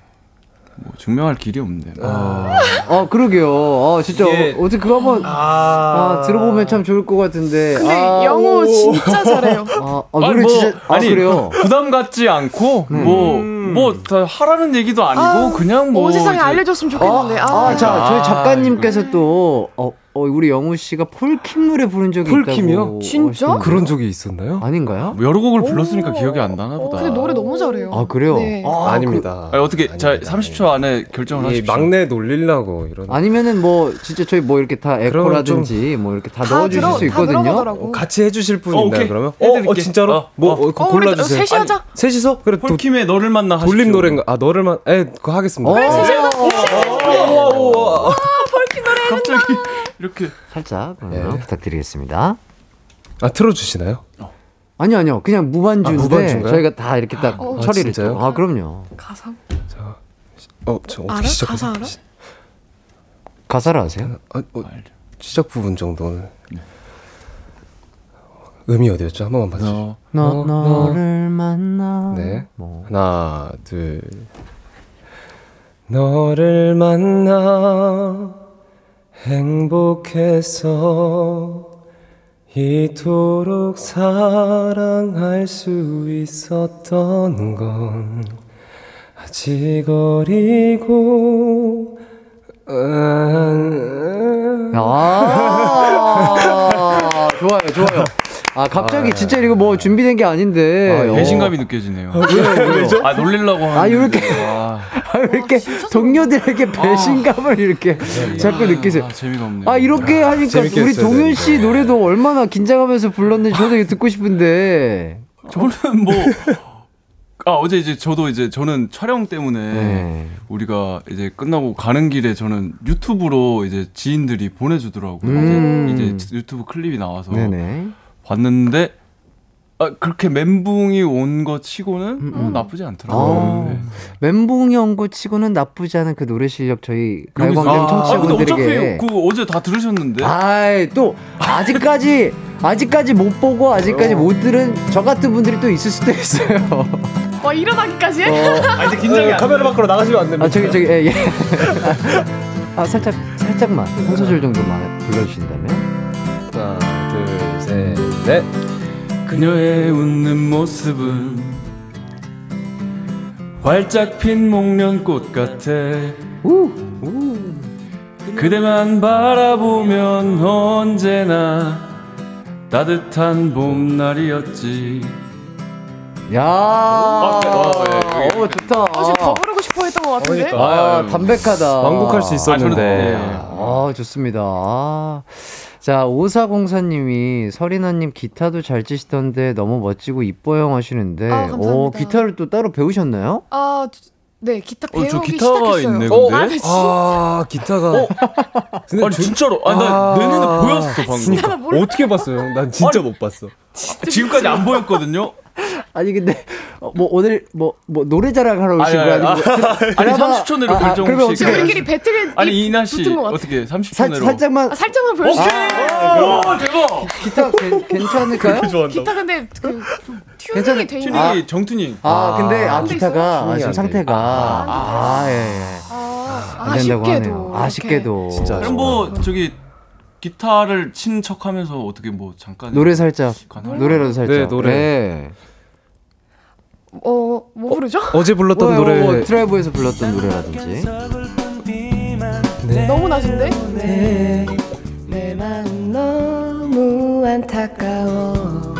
뭐 증명할 길이 없네. 아, 어, 그러게요. 어, 진짜 이게- 어, 어떻게 그거 한번 아, 들어보면 참 좋을 것 같은데. 근데 아, 영호 오. 진짜 잘해요. 아, 아, 아니, 뭐, 진짜 아, 아니, 그래요. 부담 갖지 않고 뭐뭐다 하라는 얘기도 아니고 아, 그냥 뭐온 세상에 알려줬으면 좋겠는데. 아, 아, 자, 아, 저희 작가님께서 또 어, 어, 우리 영우 씨가 폴킴 노래 부른 적이 폴킴이요? 있다고. 진짜? 그런 적이 있었나요? 아닌가요? 뭐 여러 곡을 오. 불렀으니까 기억이 안 나나 보다. 어, 근데 노래 너무 잘해요. 아, 그래요? 네. 아, 아 닙니다. 아니, 어떻게 자 아닙니다. 30초 안에 결정을 이 하십시오. 막내 놀리려고 이런. 아니면은 뭐 진짜 저희 뭐 이렇게 다 에코라든지 뭐 이렇게 다, 다 넣어 주실 들어, 수다 있거든요. 들어가더라고. 같이 해 주실 분 어, 있나요? 오케이. 그러면? 어, 해드릴게. 어 진짜로? 어, 뭐 어. 어, 어, 우리 골라 주세요. 셋이 하자. 셋이서? 그래 도, 폴킴의 너를 만나. 돌림 노래인가? 아 너를 만. 에 그거 하겠습니다. 어, 갑자기 이렇게 살짝 네. 부탁드리겠습니다. 아 틀어주시나요? 아니요, 아니요. 그냥 무반주인데 아? 저희가 다 이렇게 딱 어. 처리를 아, 진짜요? 또- 아, 그럼요. 가사 자, 어, 저 어떻게? 시작? 가사 알아? 가사를 아세요? 아, 어. 시작 부분 정도는. 음이 어디였죠? 한 번만 봐주세요. 너 너, 어, 너를 만나. 네. 뭐. 하나, 둘. 너를 만나 행복해서 이토록 사랑할 수 있었던 건 아직 어리고 음, 아, 좋아요, 좋아요. 아, 갑자기 진짜 이거 뭐 준비된 게 아닌데. 아, 어. 배신감이 느껴지네요. 왜요? 아 놀리려고 하는. 아, 요렇게. 아, 아, 왜 이렇게 동료들에게 배신감을 이렇게 자꾸 느끼세요. 아, 재미가 없네. 아, 이렇게 하니까 우리 되는데. 씨 노래도 얼마나 긴장하면서 불렀는지 저도 이거 듣고 싶은데. 저는 뭐. 아 어제 이제 저도 이제 저는 촬영 때문에 네. 우리가 이제 끝나고 가는 길에 저는 유튜브로 이제 지인들이 보내주더라고요. 음. 이제, 이제 유튜브 클립이 나와서 네네. 봤는데 아, 그렇게 멘붕이 온 것 치고는 음, 어, 음. 나쁘지 않더라고요. 아, 네. 멘붕이 온거 치고는 나쁘지 않은 그 노래 실력 저희 가요광장 아, 근데 청취자분들에게. 어차피 그 어제 다 들으셨는데. 아이 또 아직까지 아직까지 못 보고 아직까지 못 들은 저 같은 분들이 또 있을 수도 있어요. 와 일어나기까지 해? 아, 이제 긴장이 안 카메라 밖으로 나가시면 안 됩니다. 아 저기 저기 예, 예. 아 살짝 살짝만 한 소절 정도만 불러주신다면. 넷. 그녀의 웃는 모습은 활짝 핀 목련꽃 같아 우, 우. 그대만 바라보면 언제나 따뜻한 봄날이었지 야, 어. 어 좋다. 어, 지금 더 부르고 싶어 했던 것 같은데? 그러니까. 아. 담백하다. 완곡할 수 있었는데. 아, 저는- 아, 좋습니다. 아. 자, 오사공사님이 서리나님 기타도 잘 치시던데 너무 멋지고 이뻐요 하시는데, 아. 오, 기타를 또 따로 배우셨나요? 아, 네 기타 어, 배우기 저 기타가 시작했어요. 있네, 어, 근데? 아, 네, 진짜 아, 기타가. 근데 아니 조- 진짜로 아니 나내 눈에 아, 보였어 방금 나 몰라. 어떻게 봤어요? 난 진짜 못 봤어. 지금까지 안 보였거든요 아니, 근데, 어, 뭐, 오늘, 뭐, 뭐, 노래 자랑하러 오신 아니, 거야? 아니, 아니 드라마- 30초 내로 아, 아, 결정 그러면 혹시 어떻게- 우리끼리 배틀에 아니 이나 씨. 어떻게 30초 살, 내로 살짝만 아, 살짝만 보여주세요. 오 대박 기타 괜- 괜찮을까요? 기타 근데 그 튜닝이 괜찮아. 돼 있는 튜닝이 정튜닝 아, 근데, 아, 안돼 기타가? 아, 지금 튜닝이 안 돼. 상태가. 아, 예, 예. 아, 아 쉽게도 하네요. 이렇게. 아쉽게도. 진짜 그럼 뭐 저기 기타를 친 척하면서 어떻게 뭐 잠깐 노래 살짝 가능할까요? 노래라도 살짝. 네, 노래. 네. 어, 뭐 부르죠? 어제 불렀던 뭐, 노래 뭐, 드라이브에서 불렀던 노래라든지. 네. 너무 나신데? 네. 내 마음 너무 안타까워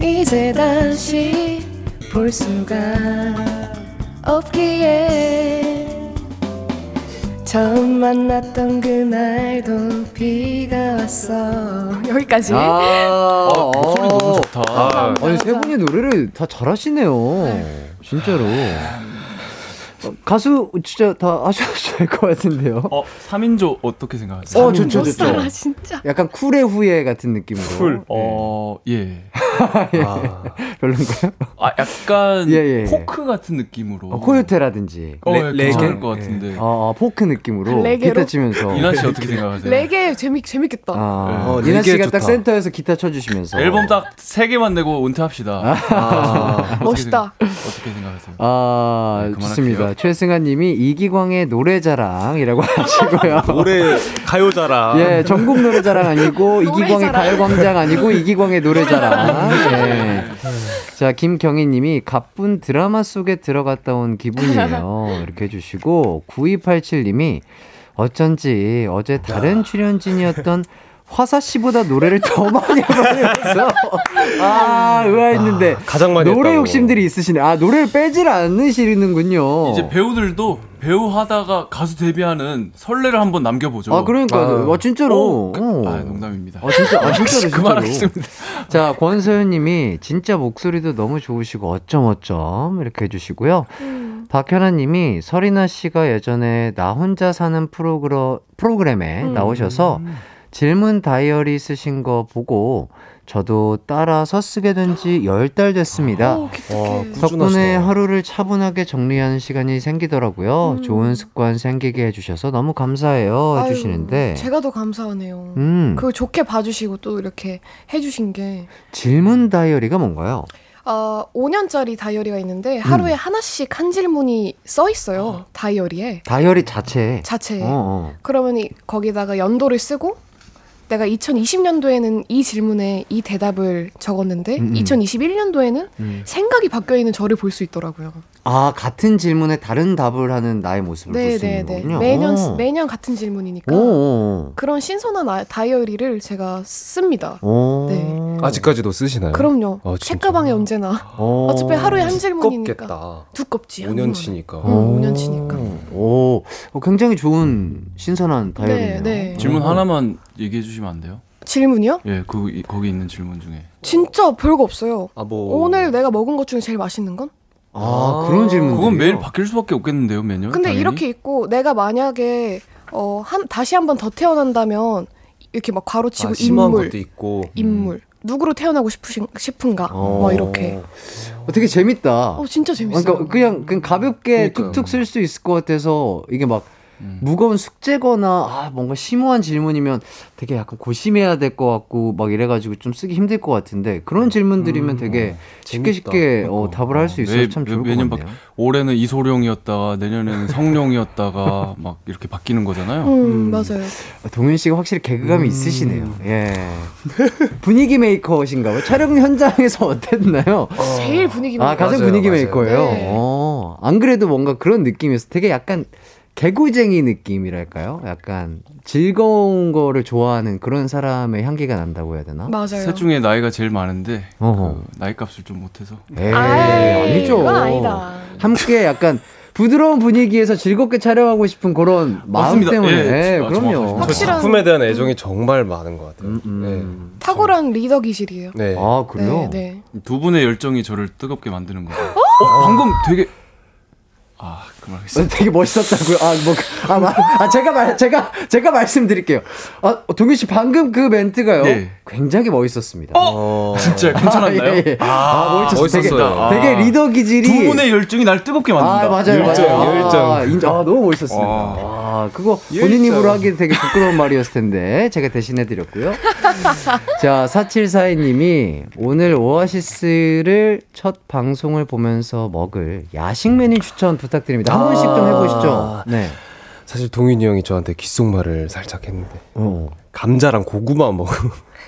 이제 다시 볼 수가 없기에 처음 만났던 그날도 비가 왔어 여기까지 아, 어, 목소리 너무 좋다. 아, 아니 세 분이 노래를 다 잘하시네요. 진짜로. 어, 가수 진짜 다 하셔도 될 것 같은데요. 어, 3인조 어떻게 생각하세요? 어, 좋죠, 좋죠. 못살아 진짜 약간 쿨의 후예 같은 느낌으로. 쿨. 어, 예. 아, 별론가요? 아, 약간 예, 예, 예. 포크 같은 느낌으로. 어, 코요태라든지. 어, 레- 예, 레게? 괜찮을 것 같은데. 어, 어, 포크 느낌으로 레게로? 기타 치면서. 이나 씨 어떻게 생각하세요? 레게 재밌, 재밌겠다 아, 어, 이나 씨가 딱 좋다. 센터에서 기타 쳐 주시면서. 앨범 딱 세 개만 내고 은퇴합시다. 아, 어떻게 멋있다. 생각- 어떻게 생각하세요? 아, 네. 좋습니다. 최승아 님이 이기광의 노래자랑이라고 하시고요. 노래 가요자랑 예, 전국 노래자랑 아니고 이기광의. 가요광장 아니고 이기광의 노래자랑. 예. 자, 김경희 님이 가쁜 드라마 속에 들어갔다 온 기분이에요. 이렇게 해주시고 9287 님이 어쩐지 어제 다른 출연진이었던 화사 씨보다 노래를 더 많이 부르면서 아 의아했는데 가장 많이 노래 했다고. 욕심들이 있으시네. 아 노래를 빼질 않으시는군요. 이제 배우들도 배우 하다가 가수 데뷔하는 설레를 한번 남겨보죠. 아 그러니까 아. 아, 진짜로. 어, 그- 어. 아, 농담입니다. 아 진짜 아 진짜로 진짜로. 그만하겠습니다. 자 권서연님이 진짜 목소리도 너무 좋으시고 어쩜 어쩜 이렇게 해주시고요. 음. 박현아님이 설이나 씨가 예전에 나 혼자 사는 프로그러, 프로그램에 음. 나오셔서 질문 다이어리 쓰신 거 보고 저도 따라서 쓰게 된 지 열 달 됐습니다. 오 꾸- 덕분에. 하루를 차분하게 정리하는 시간이 생기더라고요. 음. 좋은 습관 생기게 해주셔서 너무 감사해요. 아유, 해주시는데. 제가 더 감사하네요 음, 그걸 좋게 봐주시고 또 이렇게 해주신 게 질문 다이어리가 뭔가요? 어, 5년짜리 다이어리가 있는데 하루에 음. 하나씩 한 질문이 써 있어요 다이어리에 다이어리 자체. 자체에 어, 어. 그러면 이- 거기다가 연도를 쓰고 내가 2020년도에는 이 질문에 이 대답을 적었는데 음, 음. 2021년도에는 음. 생각이 바뀌어 있는 저를 볼 수 있더라고요. 아 같은 질문에 다른 답을 하는 나의 모습을 볼수 있는 네네네. 거군요. 매년 오. 매년 같은 질문이니까 오, 오, 그런 신선한 아- 다이어리를 제가 씁니다. 오. 네. 아직까지도 쓰시나요? 그럼요. 아, 진짜? 책가방에 언제나 오. 어차피 하루에 한 질문이니까 두껍겠다. 두껍지. 한 5년 번에. 치니까. 어. 5년 치니까. 오, 어, 굉장히 좋은 신선한 다이어리네요. 네, 네. 질문 어. 하나만 얘기해 주시면 안 돼요? 질문이요? 예, 그 이- 거기 있는 질문 중에. 진짜 별거 없어요. 아, 뭐. 오늘 내가 먹은 것 중에 제일 맛있는 건? 아, 그런 질문. 그건 매일 바뀔 수밖에 없겠는데요, 매년. 근데 당연히? 이렇게 있고 내가 만약에 어, 한 다시 한 번 더 태어난다면 이렇게 막 괄호치고 아, 심한 인물, 것도 있고. 인물 누구로 태어나고 싶으신, 싶은가 뭐 이렇게. 어, 되게 재밌다. 어 진짜 재밌어요. 그러니까 그냥, 그냥 가볍게 그러니까요. 툭툭 쓸 수 있을 것 같아서 이게 막 음. 무거운 숙제거나 아 뭔가 심오한 질문이면 되게 약간 고심해야 될 것 같고 막 이래가지고 좀 쓰기 힘들 것 같은데 그런 질문들이면 되게 쉽게 재밌다. 쉽게 어, 그러니까. 답을 할 수 있어서 매- 참 매- 좋을 것 매년 같네요. 올해는 이소룡이었다가 내년에는 성룡이었다가 막 이렇게 바뀌는 거잖아요. 음, 맞아요. 동윤 씨가 확실히 개그감이 음. 있으시네요. 예. 분위기 메이커신가 봐요. 촬영 현장에서 어땠나요? 제일 분위기 아, 가장 맞아요, 분위기 맞아요. 메이커예요. 네. 어, 안 그래도 뭔가 그런 느낌이었어. 되게 약간 개구쟁이 느낌이랄까요? 약간 즐거운 거를 좋아하는 그런 사람의 향기가 난다고 해야 되나? 맞아요. 셋 중에 나이가 제일 많은데. 그 나이 값을 좀 못해서 에이, 아이, 아니죠. 아니다. 함께 약간 부드러운 분위기에서 즐겁게 촬영하고 싶은 그런 마음 맞습니다. 때문에. 예, 예, 아, 그럼요. 저 작품에 대한 애정이 정말 많은 것 같아요. 음, 음. 탁월한 리더 기질이에요. 네. 네. 아, 그래요? 네, 네. 두 분의 열정이 저를 뜨겁게 만드는 거예요. 어? 방금 되게 아 그만하겠습니다. 어, 되게 멋있었다고요. 아, 뭐, 아, 마- 아, 제가 말, 제가, 제가 말씀드릴게요. 아, 동규 씨 방금 그 멘트가요. 네. 굉장히 멋있었습니다. 어. 진짜 괜찮았나요? 아, 예, 예. 아, 멋있었어요. 되게, 멋있었어요. 되게 아. 리더 기질이. 두 분의 열정이 날 뜨겁게 만든다. 아, 맞아요, 열정, 맞아요. 열정. 아, 인정. 아, 너무 멋있었습니다. 와. 아, 그거 본인 열정. 입으로 하기 되게 부끄러운 말이었을 텐데, 제가 대신해 드렸고요. 자, 4742 님이 오늘 오아시스를 첫 방송을 보면서 먹을 야식 메뉴 추천 부탁드립니다. 한 아. 번씩 좀 해 보시죠. 네. 사실 동윤이 형이 저한테 귓속말을 살짝 했는데 어. 감자랑 고구마 먹으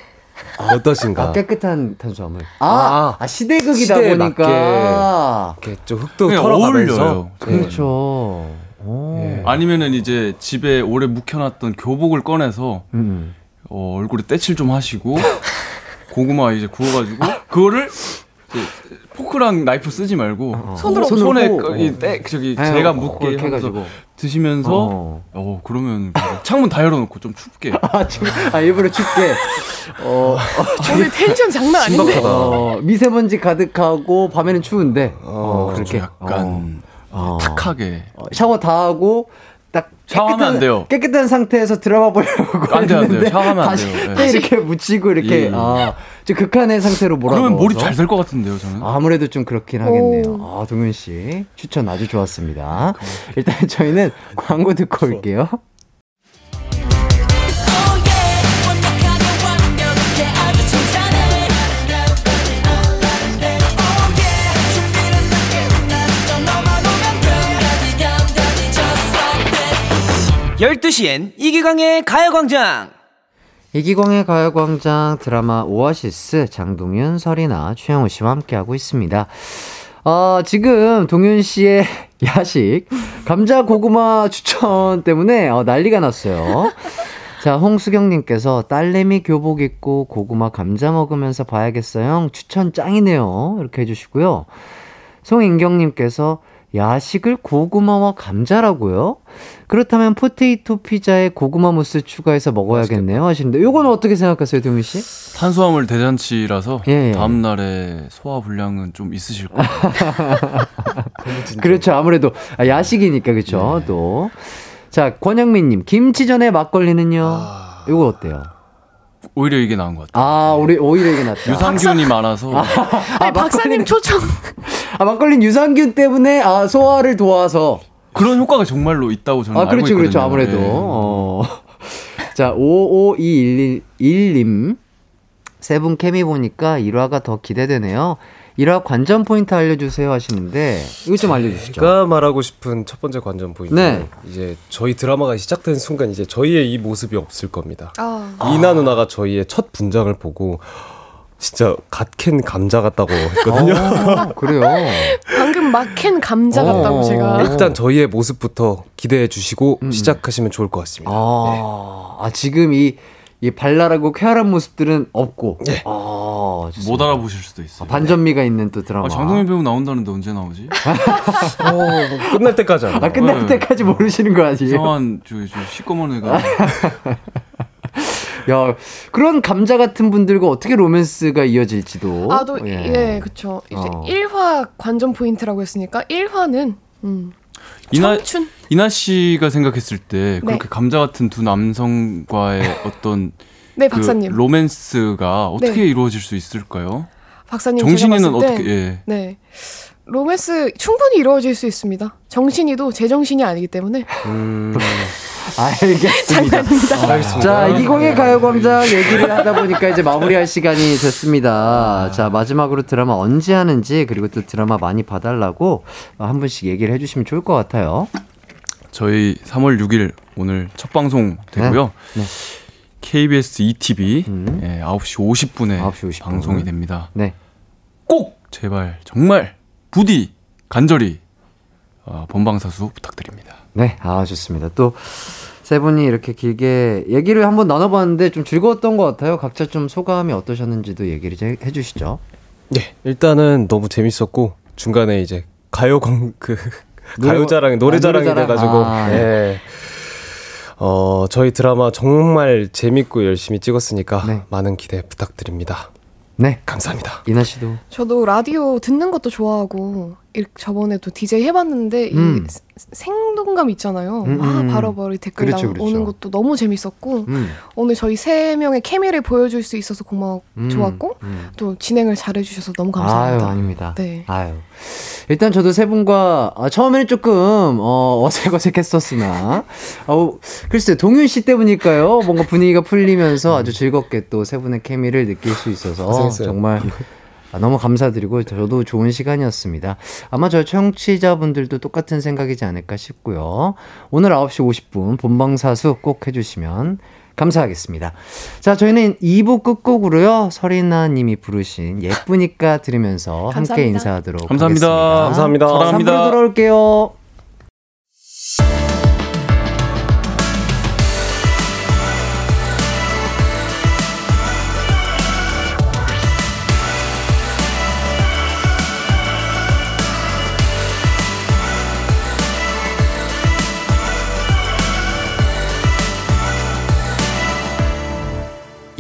어떠신가? 아, 깨끗한 탄수화물. 아, 아, 아 시대극이다 시대에 보니까. 이렇게 좀 흙도 털어가면서 어울려요. 네. 그렇죠. 오. 예. 아니면은 이제 집에 오래 묵혀놨던 교복을 꺼내서 음. 어, 얼굴에 때칠 좀 하시고 고구마 이제 구워가지고 그거를 이제 포크랑 나이프 쓰지 말고 손으로 손으로 손에 호- 거- 이 때, 저기 아유, 제가 그렇게 묻게 해가지고. 드시면서 어. 어, 그러면 창문 다 열어놓고 좀 춥게 아, 지금, 아, 일부러 춥게. 어, 오늘 텐션 장난 아닌데. 어, 미세먼지 가득하고 밤에는 추운데. 어, 어, 그렇게. 좀 약간 어. 탁하게 어, 샤워 다 하고 딱 샤워하면 깨끗한- 안 돼요. 깨끗한 상태에서 들어가 보려고 안 돼요, 안 돼요. 했는데 샤워하면 안 다시 돼요. 또 예. 이렇게 묻히고 이렇게 예. 아, 좀 극한의 상태로 몰아 그러면 몰입 넣어서. 잘될 것 같은데요 저는 아무래도 좀 그렇긴 하겠네요. 아, 동현 씨 추천 아주 좋았습니다. 일단 저희는 광고 듣고 올게요. 12시엔 이기광의 가요광장 이기광의 가요광장 드라마 오아시스 장동윤, 설이나 최영우 씨와 함께하고 있습니다. 어, 지금 동윤 씨의 야식 감자 고구마 추천 때문에 어, 난리가 났어요. 자, 홍수경님께서 딸내미 교복 입고 고구마 감자 먹으면서 봐야겠어요. 추천 짱이네요. 이렇게 해주시고요. 송인경님께서 야식을 고구마와 감자라고요? 그렇다면 포테이토 피자에 고구마 무스 추가해서 먹어야겠네요 하시는데 요거는 어떻게 생각하세요, 동윤 씨? 탄수화물 대잔치라서 예, 예. 다음 날에 소화 불량은 좀 있으실 거예요. 그렇죠. 아무래도 아, 야식이니까 그렇죠. 또. 자, 권영민 님, 김치전에 막걸리는요. 요거 어때요? 오히려 이게 나은 것 같아요. 아, 우리 오히려 이게 낫다. 유산균이 많아서 아니, 박사님 초청. 아, 막걸리는 유산균 때문에 아, 소화를 도와서 그런 효과가 정말로 있다고 저는 아, 알고 그렇죠, 있거든요. 그렇죠. 아무래도. 예. 어. 자, 55211님. 세분 케미 보니까 1화가 더 기대되네요. 1화 관전 포인트 알려주세요 하시는데, 이거 좀 알려주시죠. 제가 말하고 싶은 첫 번째 관전 포인트는 네. 이제 저희 드라마가 시작된 순간 이제 저희의 이 모습이 없을 겁니다. 아, 이나 누나가 저희의 첫 분장을 보고 진짜 갓 캔 감자 같다고 했거든요. 어, 그래요. 방금 막 캔 감자 같다고 어. 제가. 일단 저희의 모습부터 기대해 주시고 음. 시작하시면 좋을 것 같습니다. 아, 아 지금 이, 이 발랄하고 쾌활한 모습들은 없고. 네. 아. 못 알아보실 수도 있어요. 아, 반전미가 있는 또 드라마. 아, 장동민 배우 나온다는데 언제 나오지? 어, 뭐 끝날 때까지 안 아, 끝날 네. 때까지 모르시는 거 아니에요? 이상한 저, 저 시꺼먼 애가 야, 그런 감자 같은 분들과 어떻게 로맨스가 이어질지도. 아, 또, 예, 그쵸. 이제 어. 1화 관전 포인트라고 했으니까 1화는, 음, 이나 청춘? 이나 씨가 생각했을 때 네. 그렇게 감자 같은 두 남성과의 어떤 네, 그 박사님. 로맨스가 어떻게 네. 이루어질 수 있을까요? 박사님. 정신이는 어떻게? 예. 네. 로맨스 충분히 이루어질 수 있습니다. 정신이도 제 정신이 아니기 때문에. 음, 알겠습니다. 알겠습니다. 자, 이공의 가요광장 얘기를 하다 보니까 이제 마무리할 시간이 됐습니다. 자, 마지막으로 드라마 언제 하는지, 그리고 또 드라마 많이 봐달라고 한 분씩 얘기를 해주시면 좋을 것 같아요. 저희 3월 6일 오늘 첫 방송 되고요. 네. KBS ETV 음. 예, 9시 50분에 9시 50분. 방송이 됩니다. 네. 꼭 제발 정말 부디 간절히 어, 본방사수 부탁드립니다. 네, 아, 좋습니다. 또, 세 분이 이렇게 길게 얘기를 한번 나눠봤는데 좀 즐거웠던 것 같아요. 각자 좀 소감이 어떠셨는지도 얘기를 해주시죠. 네, 일단은 너무 재밌었고 중간에 이제 가요 광 그 노래- 가요자랑 아, 노래자랑이 노래자랑. 돼가지고 아, 네. 어 저희 드라마 정말 재밌고 열심히 찍었으니까 네. 많은 기대 부탁드립니다. 네, 감사합니다. 이나 씨도. 저도 라디오 듣는 것도 좋아하고 일- 저번에도 DJ 해봤는데 음. 이 스- 생동감 있잖아요. 음, 아 음. 바로 바로 댓글 그렇죠, 나오는 그렇죠. 것도 너무 재밌었고 음, 오늘 저희 세 명의 케미를 보여줄 수 있어서 고마워 음, 좋았고 음. 또 진행을 잘해주셔서 너무 아유, 감사합니다. 아닙니다. 네. 아유. 일단 저도 세 분과 아, 처음에는 조금 어, 어색어색했었으나 어, 글쎄 동윤 씨 때문일까요? 뭔가 분위기가 풀리면서 아주 즐겁게 또 세 분의 케미를 느낄 수 있어서 고생했어요. 정말 아, 너무 감사드리고 저도 좋은 시간이었습니다. 아마 저 청취자분들도 똑같은 생각이지 않을까 싶고요. 오늘 9시 50분 본방사수 꼭 해주시면 감사하겠습니다. 자, 저희는 2부 끝곡으로요. 서리나 님이 부르신 예쁘니까 들으면서 함께 감사합니다. 인사하도록 감사합니다. 하겠습니다. 감사합니다. 사랑합니다. 3부로 돌아올게요.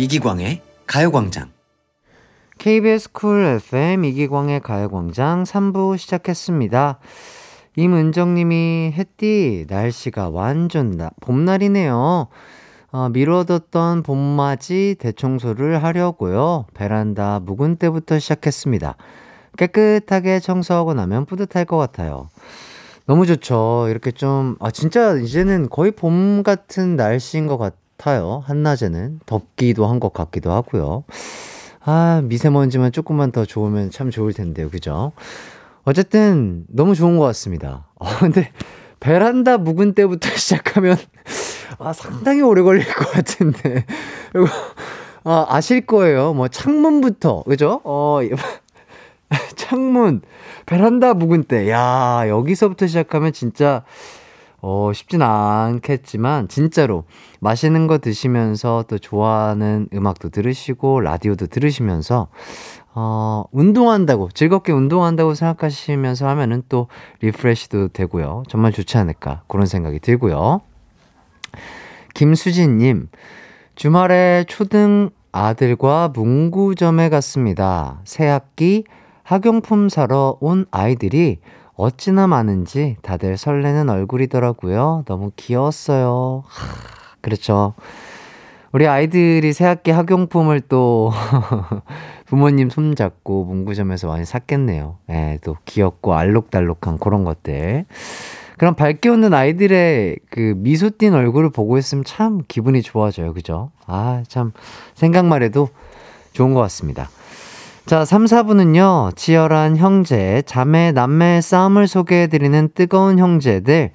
이기광의 가요광장. KBS 쿨 FM 이기광의 가요광장 3부 시작했습니다. 임은정님이 햇띠 날씨가 완전 나, 봄날이네요. 어, 미뤄뒀던 봄맞이 대청소를 하려고요. 베란다 묵은 때부터 시작했습니다. 깨끗하게 청소하고 나면 뿌듯할 것 같아요. 너무 좋죠. 이렇게 좀, 아, 진짜 이제는 거의 봄 같은 날씨인 것 같아요. 한낮에는. 덥기도 한 것 같기도 하고요. 아, 미세먼지만 조금만 더 좋으면 참 좋을 텐데요. 그죠? 어쨌든 너무 좋은 것 같습니다. 어, 근데 베란다 묵은 때부터 시작하면 아, 상당히 오래 걸릴 것 같은데. 이거 아, 아실 거예요. 뭐 창문부터. 그죠? 어, 창문, 베란다 묵은 때. 야, 여기서부터 시작하면 진짜 어, 쉽진 않겠지만, 진짜로 맛있는 거 드시면서 또 좋아하는 음악도 들으시고, 라디오도 들으시면서, 어, 운동한다고, 즐겁게 운동한다고 생각하시면서 하면은 또 리프레시도 되고요. 정말 좋지 않을까, 그런 생각이 들고요. 김수진님, 주말에 초등 아들과 문구점에 갔습니다. 새 학기 학용품 사러 온 아이들이 어찌나 많은지 다들 설레는 얼굴이더라고요. 너무 귀여웠어요. 하, 그렇죠. 우리 아이들이 새학기 학용품을 또 부모님 손잡고 문구점에서 많이 샀겠네요. 예, 또 귀엽고 알록달록한 그런 것들. 그럼 밝게 웃는 아이들의 그 미소 띈 얼굴을 보고 있으면 참 기분이 좋아져요. 그죠? 아, 참 생각만 해도 좋은 것 같습니다. 자, 3, 4부는요, 치열한 형제, 자매, 남매 싸움을 소개해드리는 뜨거운 형제들,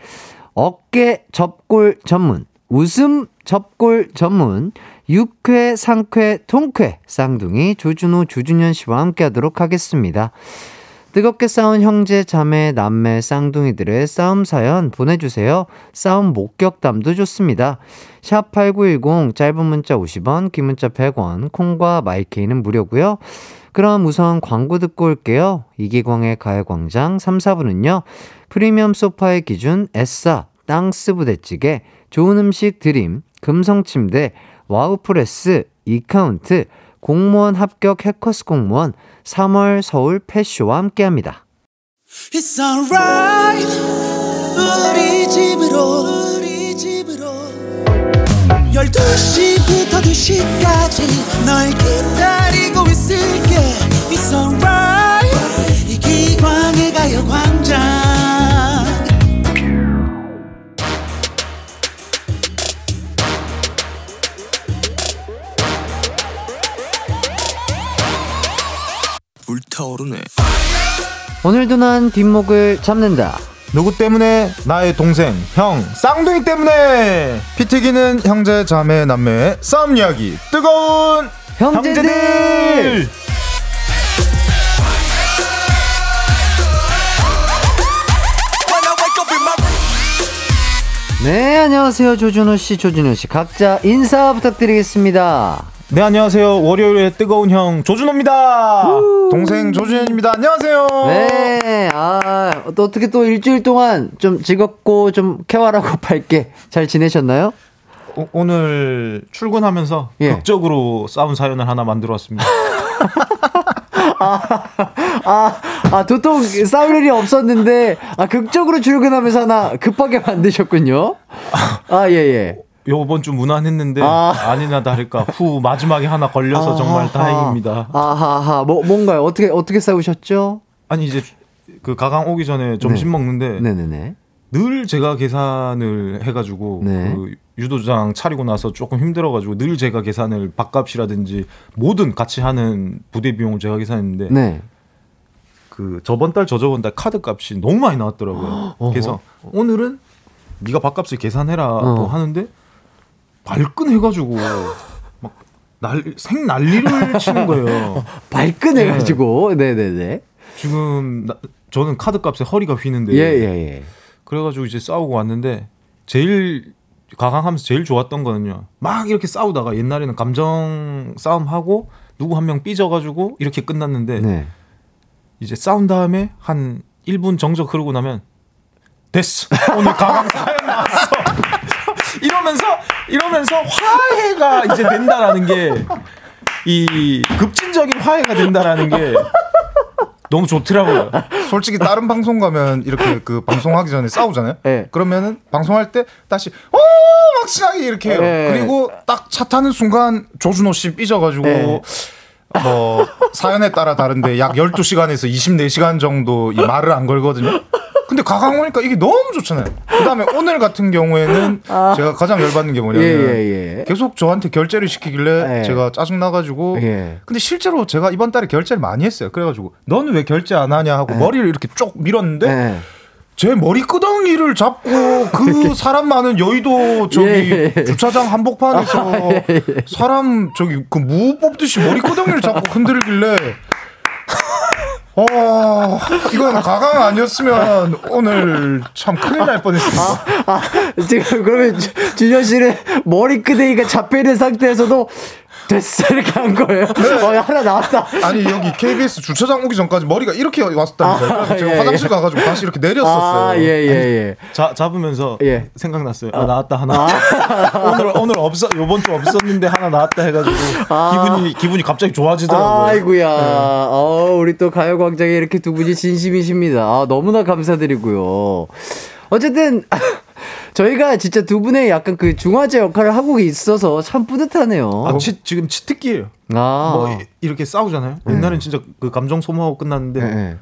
어깨 접골 전문, 웃음 접골 전문, 육회, 상쾌, 통쾌, 쌍둥이, 조준호, 조준현 씨와 함께 하도록 하겠습니다. 뜨겁게 싸운 형제, 자매, 남매, 쌍둥이들의 싸움 사연 보내주세요. 싸움 목격담도 좋습니다. 샵 8910, 짧은 문자 50원, 긴 문자 100원, 콩과 마이케이는 무료고요 그럼 우선 광고 듣고 올게요. 이기광의 가요광장 3, 4부는요. 프리미엄 소파의 기준 에싸, 땅스 부대찌개, 좋은 음식 드림, 금성침대, 와우프레스, 이카운트, 공무원 합격 해커스 공무원, 3월 서울 펫쇼와 함께합니다. 우리 집으로 우리 집으로 12시부터 2시까지 널 기다리고 있을게 It's alright 이기광의 가요광장 불타오르네 오늘도 난 뒷목을 잡는다. 누구 때문에? 나의 동생, 형, 쌍둥이 때문에! 피 튀기는 형제, 자매, 남매의 싸움 이야기. 뜨거운 형제들! 형제들! 네, 안녕하세요. 조준호 씨, 조준현 씨. 각자 인사 부탁드리겠습니다. 네, 안녕하세요. 월요일의 뜨거운 형, 조준호입니다. 동생 조준현입니다. 안녕하세요. 네, 아, 또 어떻게 또 일주일 동안 좀 즐겁고 좀 쾌활하고 밝게 잘 지내셨나요? 오, 오늘 출근하면서 예. 극적으로 싸운 사연을 하나 만들어 왔습니다. 아, 아, 도통 싸울 일이 없었는데, 아, 극적으로 출근하면서 하나 급하게 만드셨군요. 아, 예, 예. 요번 주 무난했는데 아. 아. 니나 다를까 후 마지막에 하나 걸려서 정말 아하. 다행입니다. 아하하, 뭐, 뭔가요? 어떻게, 어떻게 싸우셨죠? 아니 이제 그 가강 오기 전에 점심 네. 먹는데 네네네. 늘 제가 계산을 해가지고 네. 그 유도장 차리고 나서 조금 힘들어가지고 늘 제가 계산을 밥값이라든지 모든 같이 하는 부대 비용을 제가 계산했는데 네. 그 저번 달 저저번 달 카드 값이 너무 많이 나왔더라고요. 그래서 오늘은 네가 밥값을 계산해라고 어. 하는데 발끈해가지고 막 날 생 난리를 치는 거예요. 발끈해가지고. 네 네네. 지금 나- 저는 카드 값에 허리가 휘는데 예, 예, 예. 그래가지고 이제 싸우고 왔는데 제일 가강하면서 제일 좋았던 거는요. 막 이렇게 싸우다가 옛날에는 감정 싸움 하고 누구 한 명 삐져가지고 이렇게 끝났는데 네. 이제 싸운 다음에 한 1분 정적 흐르고 나면 됐어 오늘 가강 사연 나왔어 이러면서 이러면서 화해가 이제 된다라는 게 이 급진적인 화해가 된다라는 게 너무 좋더라고요. 솔직히 다른 방송 가면 이렇게 그 방송하기 전에 싸우잖아요. 네. 그러면은 방송할 때 다시 어막 신나게 이렇게 해요. 네. 그리고 딱 차 타는 순간 조준호 씨 삐져가지고 네. 뭐 사연에 따라 다른데 약 12시간에서 24시간 정도 이 말을 안 걸거든요. 근데 가강 오니까 이게 너무 좋잖아요. 그다음에 오늘 같은 경우에는 제가 가장 열받는 게 뭐냐면 아. 예, 예, 예. 계속 저한테 결제를 시키길래 네. 제가 짜증 나가지고 예. 근데 실제로 제가 이번 달에 결제를 많이 했어요. 그래가지고 너는 왜 결제 안 하냐 하고 머리를 이렇게 쭉 밀었는데 네. 제 머리 끄덩이를 잡고 그 사람 많은 여의도 저기 예, 예. 주차장 한복판에서 사람 저기 그 무 뽑듯이 머리 끄덩이를 잡고 흔들길래 어 이건 가강 아니었으면 오늘 참 큰일 날 뻔했습니다. 아, 지금 그러면 주- 준현 씨는 머리 끄댕이가 잡혀 있는 상태에서도 됐어 이렇게 한 거예요. 어, 하나 나왔다. 아니 여기 KBS 주차장 오기 전까지 머리가 이렇게 왔었다면서요. 그래서 제가 예, 화장실 가가지고 다시 이렇게 내렸었어요. 아, 예, 예, 예. 자, 잡으면서 예. 생각났어요. 아, 나왔다 하나. 오늘 오늘 없어 요번 주 없었는데 하나 나왔다 해가지고 기분이 기분이 갑자기 좋아지더라고요. 아이고야. 어, 우리 또 가요광장에 이렇게 두 분이 진심이십니다. 아, 너무나 감사드리고요. 어쨌든, 저희가 진짜 두 분의 약간 그 중화제 역할을 하고 있어서 참 뿌듯하네요. 아, 치, 지금 치트키예요. 아. 뭐 이- 이렇게 싸우잖아요. 옛날엔 진짜 그 감정 소모하고 끝났는데 예, 예.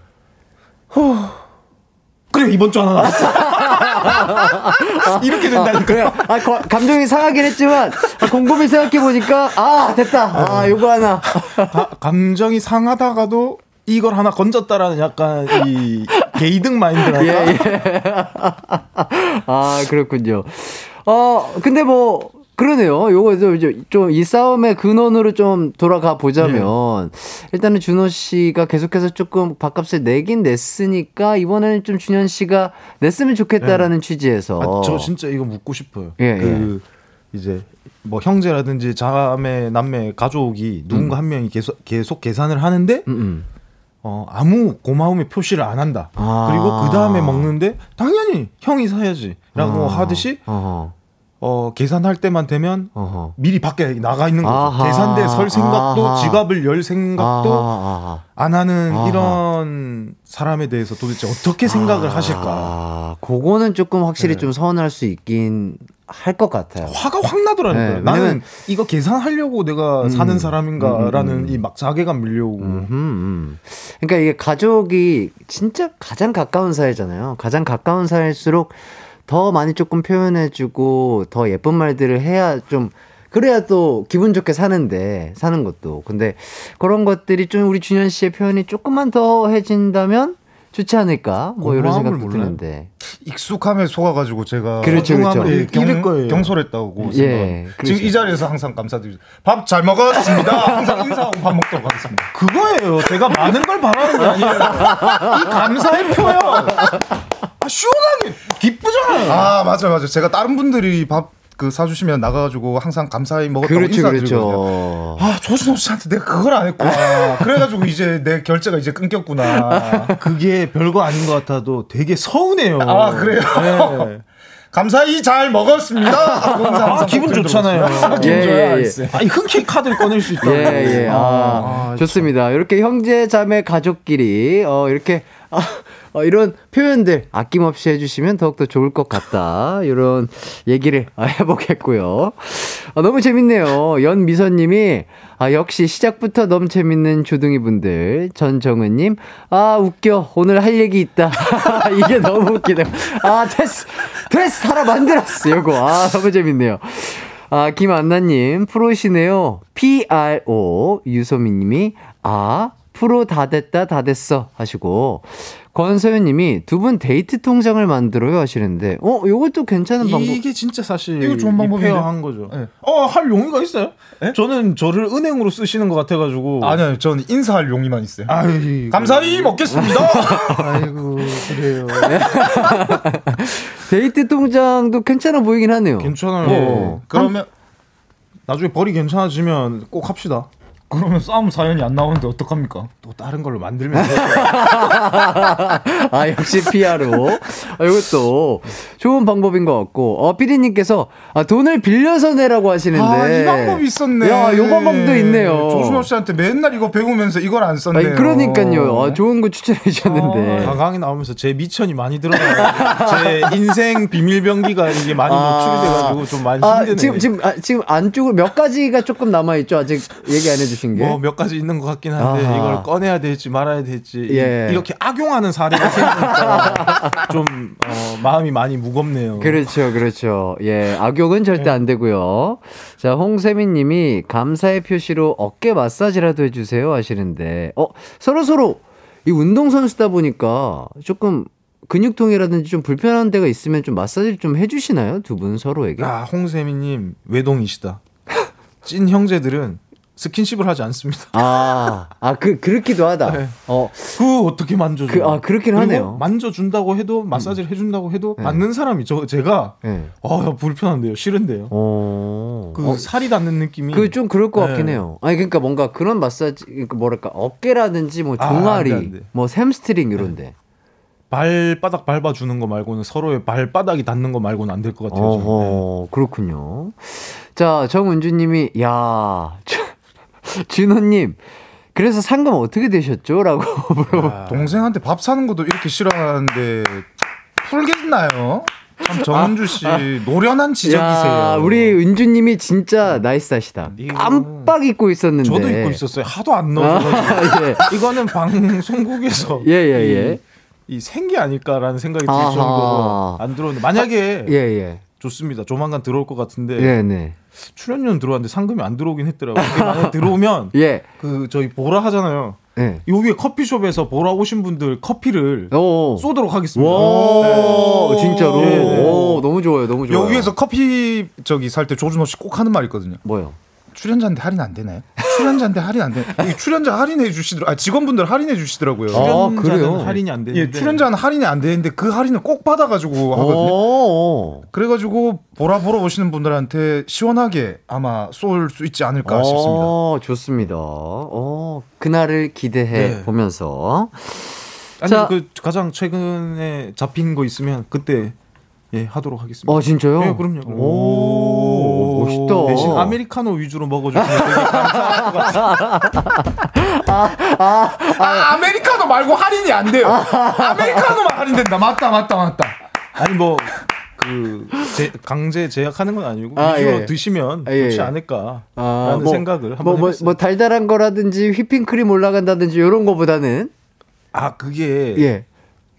그래 이번 주 하나 나왔어. 이렇게 된다니까. 그래요. 아, 거- 감정이 상하긴 했지만, 아, 곰곰이 생각해보니까, 아, 됐다. 아, 요거 하나. 가- 감정이 상하다가도 이걸 하나 건졌다라는 약간 이 게이득 마인드랄까. 예, 예. 아, 그렇군요. 어, 근데 뭐, 그러네요. 요거 좀이 싸움의 근원으로 좀 돌아가 보자면 일단은 준호 씨가 계속해서 조금 밥값을 내긴 냈으니까 이번에는 좀 준현 씨가 냈으면 좋겠다라는 취지에서 아, 저 진짜 이거 묻고 싶어요. 예, 그 이제 뭐 형제라든지 자매, 남매, 가족이 누군가 한 명이 계속 계속 계산을 하는데 음, 음. 어, 아무 고마움의 표시를 안 한다. 아. 그리고 그 다음에 먹는데 당연히 형이 사야지라고 아. 하듯이 어허, 어, 계산할 때만 되면 어허. 미리 밖에 나가 있는 거죠. 아하. 계산대에 설 생각도 아하. 지갑을 열 생각도 아하, 안 하는. 이런 사람에 대해서 도대체 어떻게 생각을 하실까? 아, 그거는 조금 확실히 네. 좀 서운할 수 있긴 할 것 같아요. 화가 확 나더라고요. 네, 나는 이거 계산하려고 내가 음. 사는 사람인가라는 음, 음, 음. 이막 자괴감 밀려오고. 음, 음. 그러니까 이게 가족이 진짜 가장 가까운 사이잖아요. 가장 가까운 사이일수록 더 많이 조금 표현해주고 더 예쁜 말들을 해야 좀 그래야 또 기분 좋게 사는데 사는 것도 근데 그런 것들이 좀 우리 준현 씨의 표현이 조금만 더 해진다면 좋지 않을까 뭐 이런 생각도 몰라요? 드는데 익숙함에 속아가지고 제가 그렇죠, 그렇죠. 예, 잃을 거예요. 경솔했다고 예. 그렇죠. 지금 이 자리에서 항상 감사드립니다. 밥 잘 먹었습니다. 항상 인사하고 밥 먹도록 하겠습니다. 그거예요. 제가 많은 걸 바라는 게 아니에요. 이 감사의 표현. 아, 시원하게 기쁘잖아요. 아 맞아요 맞아요. 제가 다른 분들이 밥 그 사주시면 나가가지고 항상 감사히 먹었다고 그렇죠 인사드리거든요. 그렇죠 아 조진호 씨한테 내가 그걸 안 했구나. 그래가지고 이제 내 결제가 이제 끊겼구나. 그게 별거 아닌 것 같아도 되게 서운해요. 아 그래요? 네. 감사히 잘 먹었습니다. 아, 기분 좋잖아요. 아, 기분 예, 좋아요. 예, 예. 아니 흔쾌히 카드를 꺼낼 수 있다고. 예, 예. 아, 아, 좋습니다. 이렇게 형제, 자매, 가족끼리, 어, 이렇게, 아, 어, 이런 표현들 아낌없이 해주시면 더욱더 좋을 것 같다. 이런 얘기를 아, 해보겠고요. 아, 너무 재밌네요. 연미선님이 아, 역시 시작부터 너무 재밌는 조둥이 분들. 전정은님, 아, 웃겨. 오늘 할 얘기 있다. 이게 너무 웃기네요. 아, 됐어. 됐어. 하나 만들었어. 요거. 아, 너무 재밌네요. 아, 김안나님, 프로시네요. PRO. 유소민님이, 아, 프로 다 됐다, 다 됐어. 하시고. 권서연 님이 두 분 데이트 통장을 만들어요 하시는데, 어, 요것도 괜찮은 방법. 이게 진짜 사실 이거 좋은 이 방법인데? fair한 거죠. 네. 어, 할 용의가 있어요? 저는 저를 은행으로 쓰시는 것 같아가지고. 아니요, 저는 인사할 용의만 있어요. 아이, 감사히 먹겠습니다. 아이고, 그래요. 데이트 통장도 괜찮아 보이긴 하네요. 괜찮아요. 어. 그러면 나중에 벌이 괜찮아지면 꼭 합시다. 그러면 싸움 사연이 안 나오는데 어떡합니까? 또 다른 걸로 만들면. 아, 역시 PR로. 아, 이것도 좋은 방법인 것 같고. 어, 피디님께서 아, 돈을 빌려서 내라고 하시는데. 아, 이 방법이 있었네. 야, 요 방법도 있네요. 조준호 씨한테 맨날 이거 배우면서 이걸 안 썼네요. 아니, 그러니까요. 아, 좋은 거 추천해 주셨는데. 가강이 나오면서 제 미천이 많이 드러나요. 제 인생 비밀병기가 이게 많이 노출이 돼가지고 좀 많이 아, 힘드네요. 지금, 지금, 아, 지금 안쪽으로 몇 가지가 조금 남아 있죠? 아직 얘기 안 해주신 게. 뭐몇 가지 있는 것 같긴 한데 아하. 이걸 꺼 내야 될지 말아야 될지 이- 예. 이렇게 악용하는 사례가 생기니까 좀 어, 마음이 많이 무겁네요. 그렇죠, 그렇죠. 예, 악용은 절대 안 되고요. 자, 홍세민 님이 감사의 표시로 어깨 마사지라도 해주세요 하시는데, 어, 서로 서로 이 운동 선수다 보니까 조금 근육통이라든지 좀 불편한 데가 있으면 좀 마사지를 좀 해주시나요? 두 분 서로에게? 야 홍세미님 외동이시다. 찐 형제들은 스킨십을 하지 않습니다. 아, 아, 그, 그렇기도 하다. 네. 어, 그 어떻게 만져줘? 그, 아, 그렇긴 하네요. 만져준다고 해도 마사지를 해준다고 해도 네. 받는 사람이 저 제가 예. 어 불편한데요, 싫은데요. 어. 그 살이 닿는 느낌이 그 좀 그럴 것 같긴 네. 해요. 아니 그러니까 뭔가 그런 마사지 그러니까 뭐랄까 어깨라든지 뭐 아, 종아리, 안 돼, 안 돼. 뭐 샘스트링 이런데. 발바닥 밟아주는 거 말고는 서로의 발바닥이 닿는 거 말고는 안 될 것 같아요. 네. 어허, 그렇군요. 자, 정은주님이, 야, 준호님, 그래서 상금 어떻게 되셨죠? 라고 물어봐. 아, 동생한테 밥 사는 것도 이렇게 싫어하는데 풀겠나요? 참 정은주 씨 노련한 지적이세요. 야, 우리 은주님이 진짜 나이스하시다. 이거- 깜빡 잊고 있었는데. 저도 입고 있었어요. 하도 안 넣어서. 아, 예. 이거는 방송국에서 예, 예, 예. 이, 이 생기 아닐까라는 생각이 들. 정도로 안 들어오는데 만약에 예, 예. 좋습니다. 조만간 들어올 것 같은데 예, 네. 출연료는 들어왔는데 상금이 안 들어오긴 했더라고요. 만약에 들어오면 예. 그 저희 보라 하잖아요. 예. 여기 커피숍에서 보라 오신 분들 커피를 오. 쏘도록 하겠습니다. 와, 네. 진짜로. 예, 네. 오, 너무 좋아요, 너무 좋아요. 여기에서 커피 저기 살 때 조준호 씨 꼭 하는 말 있거든요. 뭐요? 출연자인데 할인 안 되나요? 출연자인데 할인 안 돼. 이 출연자 할인해 주시더라. 아, 직원분들 할인해 주시더라고요. 아, 출연자는 그래요? 할인이 안 되는데 예, 출연자는 할인이 안 되는데 그 할인을 꼭 받아가지고 하거든요. 오. 그래가지고 보라 보러 오시는 분들한테 시원하게 아마 쏠 수 있지 않을까 싶습니다. 어, 좋습니다. 어, 그날을 기대해 네. 보면서. 아니 자. 그 가장 최근에 잡힌 거 있으면 그때 예 하도록 하겠습니다. 어, 진짜요? 네, 그럼요. 오, 멋있다. 대신 아메리카노 위주로 먹어주시면 되게 감사할 것 같아요. 아, 아 메리카노 말고 할인이 안 돼요. 아 메리카노만 할인된다. 맞다, 맞다, 맞다. 아니 뭐. 그 제, 강제 제약하는 건 아니고 아, 위주로 예. 드시면 아, 예, 좋지 예. 않을까라는 아, 뭐, 생각을 한번 뭐, 뭐. 뭐 달달한 거라든지 휘핑크림 올라간다든지 이런 거보다는 아 그게 예.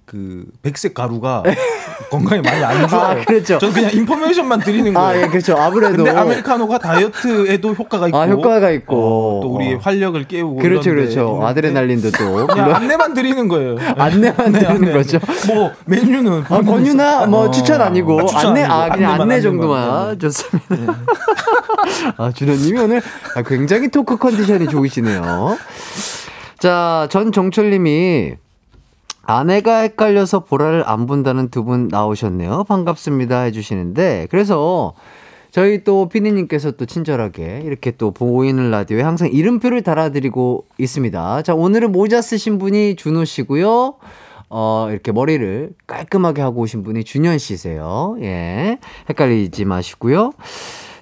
그 백색 가루가 건강에 많이 안 좋아요. 아, 그렇죠. 저는 그냥 인포메이션만 드리는 거예요. 아, 예, 그렇죠. 아무래도 근데 아메리카노가 다이어트에도 효과가 있고 아, 효과가 있고. 어, 또 우리의 어. 활력을 깨우고 그렇죠, 그렇죠. 아드레날린도 또 그냥 안내만 드리는 거예요. 안내만 네, 드리는 안내. 거죠. 뭐 메뉴는 아, 권유나 뭐 추천 아니고 아, 추천 안내 아니고. 아 그냥 안내만, 안내 안내만. 정도만 네. 좋습니다. 아 준호님이 오늘 아, 굉장히 토크 컨디션이 좋으시네요. 자 전 정철님이 아내가 헷갈려서 보라를 안 본다는 두 분 나오셨네요. 반갑습니다 해주시는데 그래서 저희 또 피디님께서 또 친절하게 이렇게 또 보이는 라디오에 항상 이름표를 달아드리고 있습니다. 자 오늘은 모자 쓰신 분이 준호 씨고요. 어, 이렇게 머리를 깔끔하게 하고 오신 분이 준현 씨세요. 예. 헷갈리지 마시고요.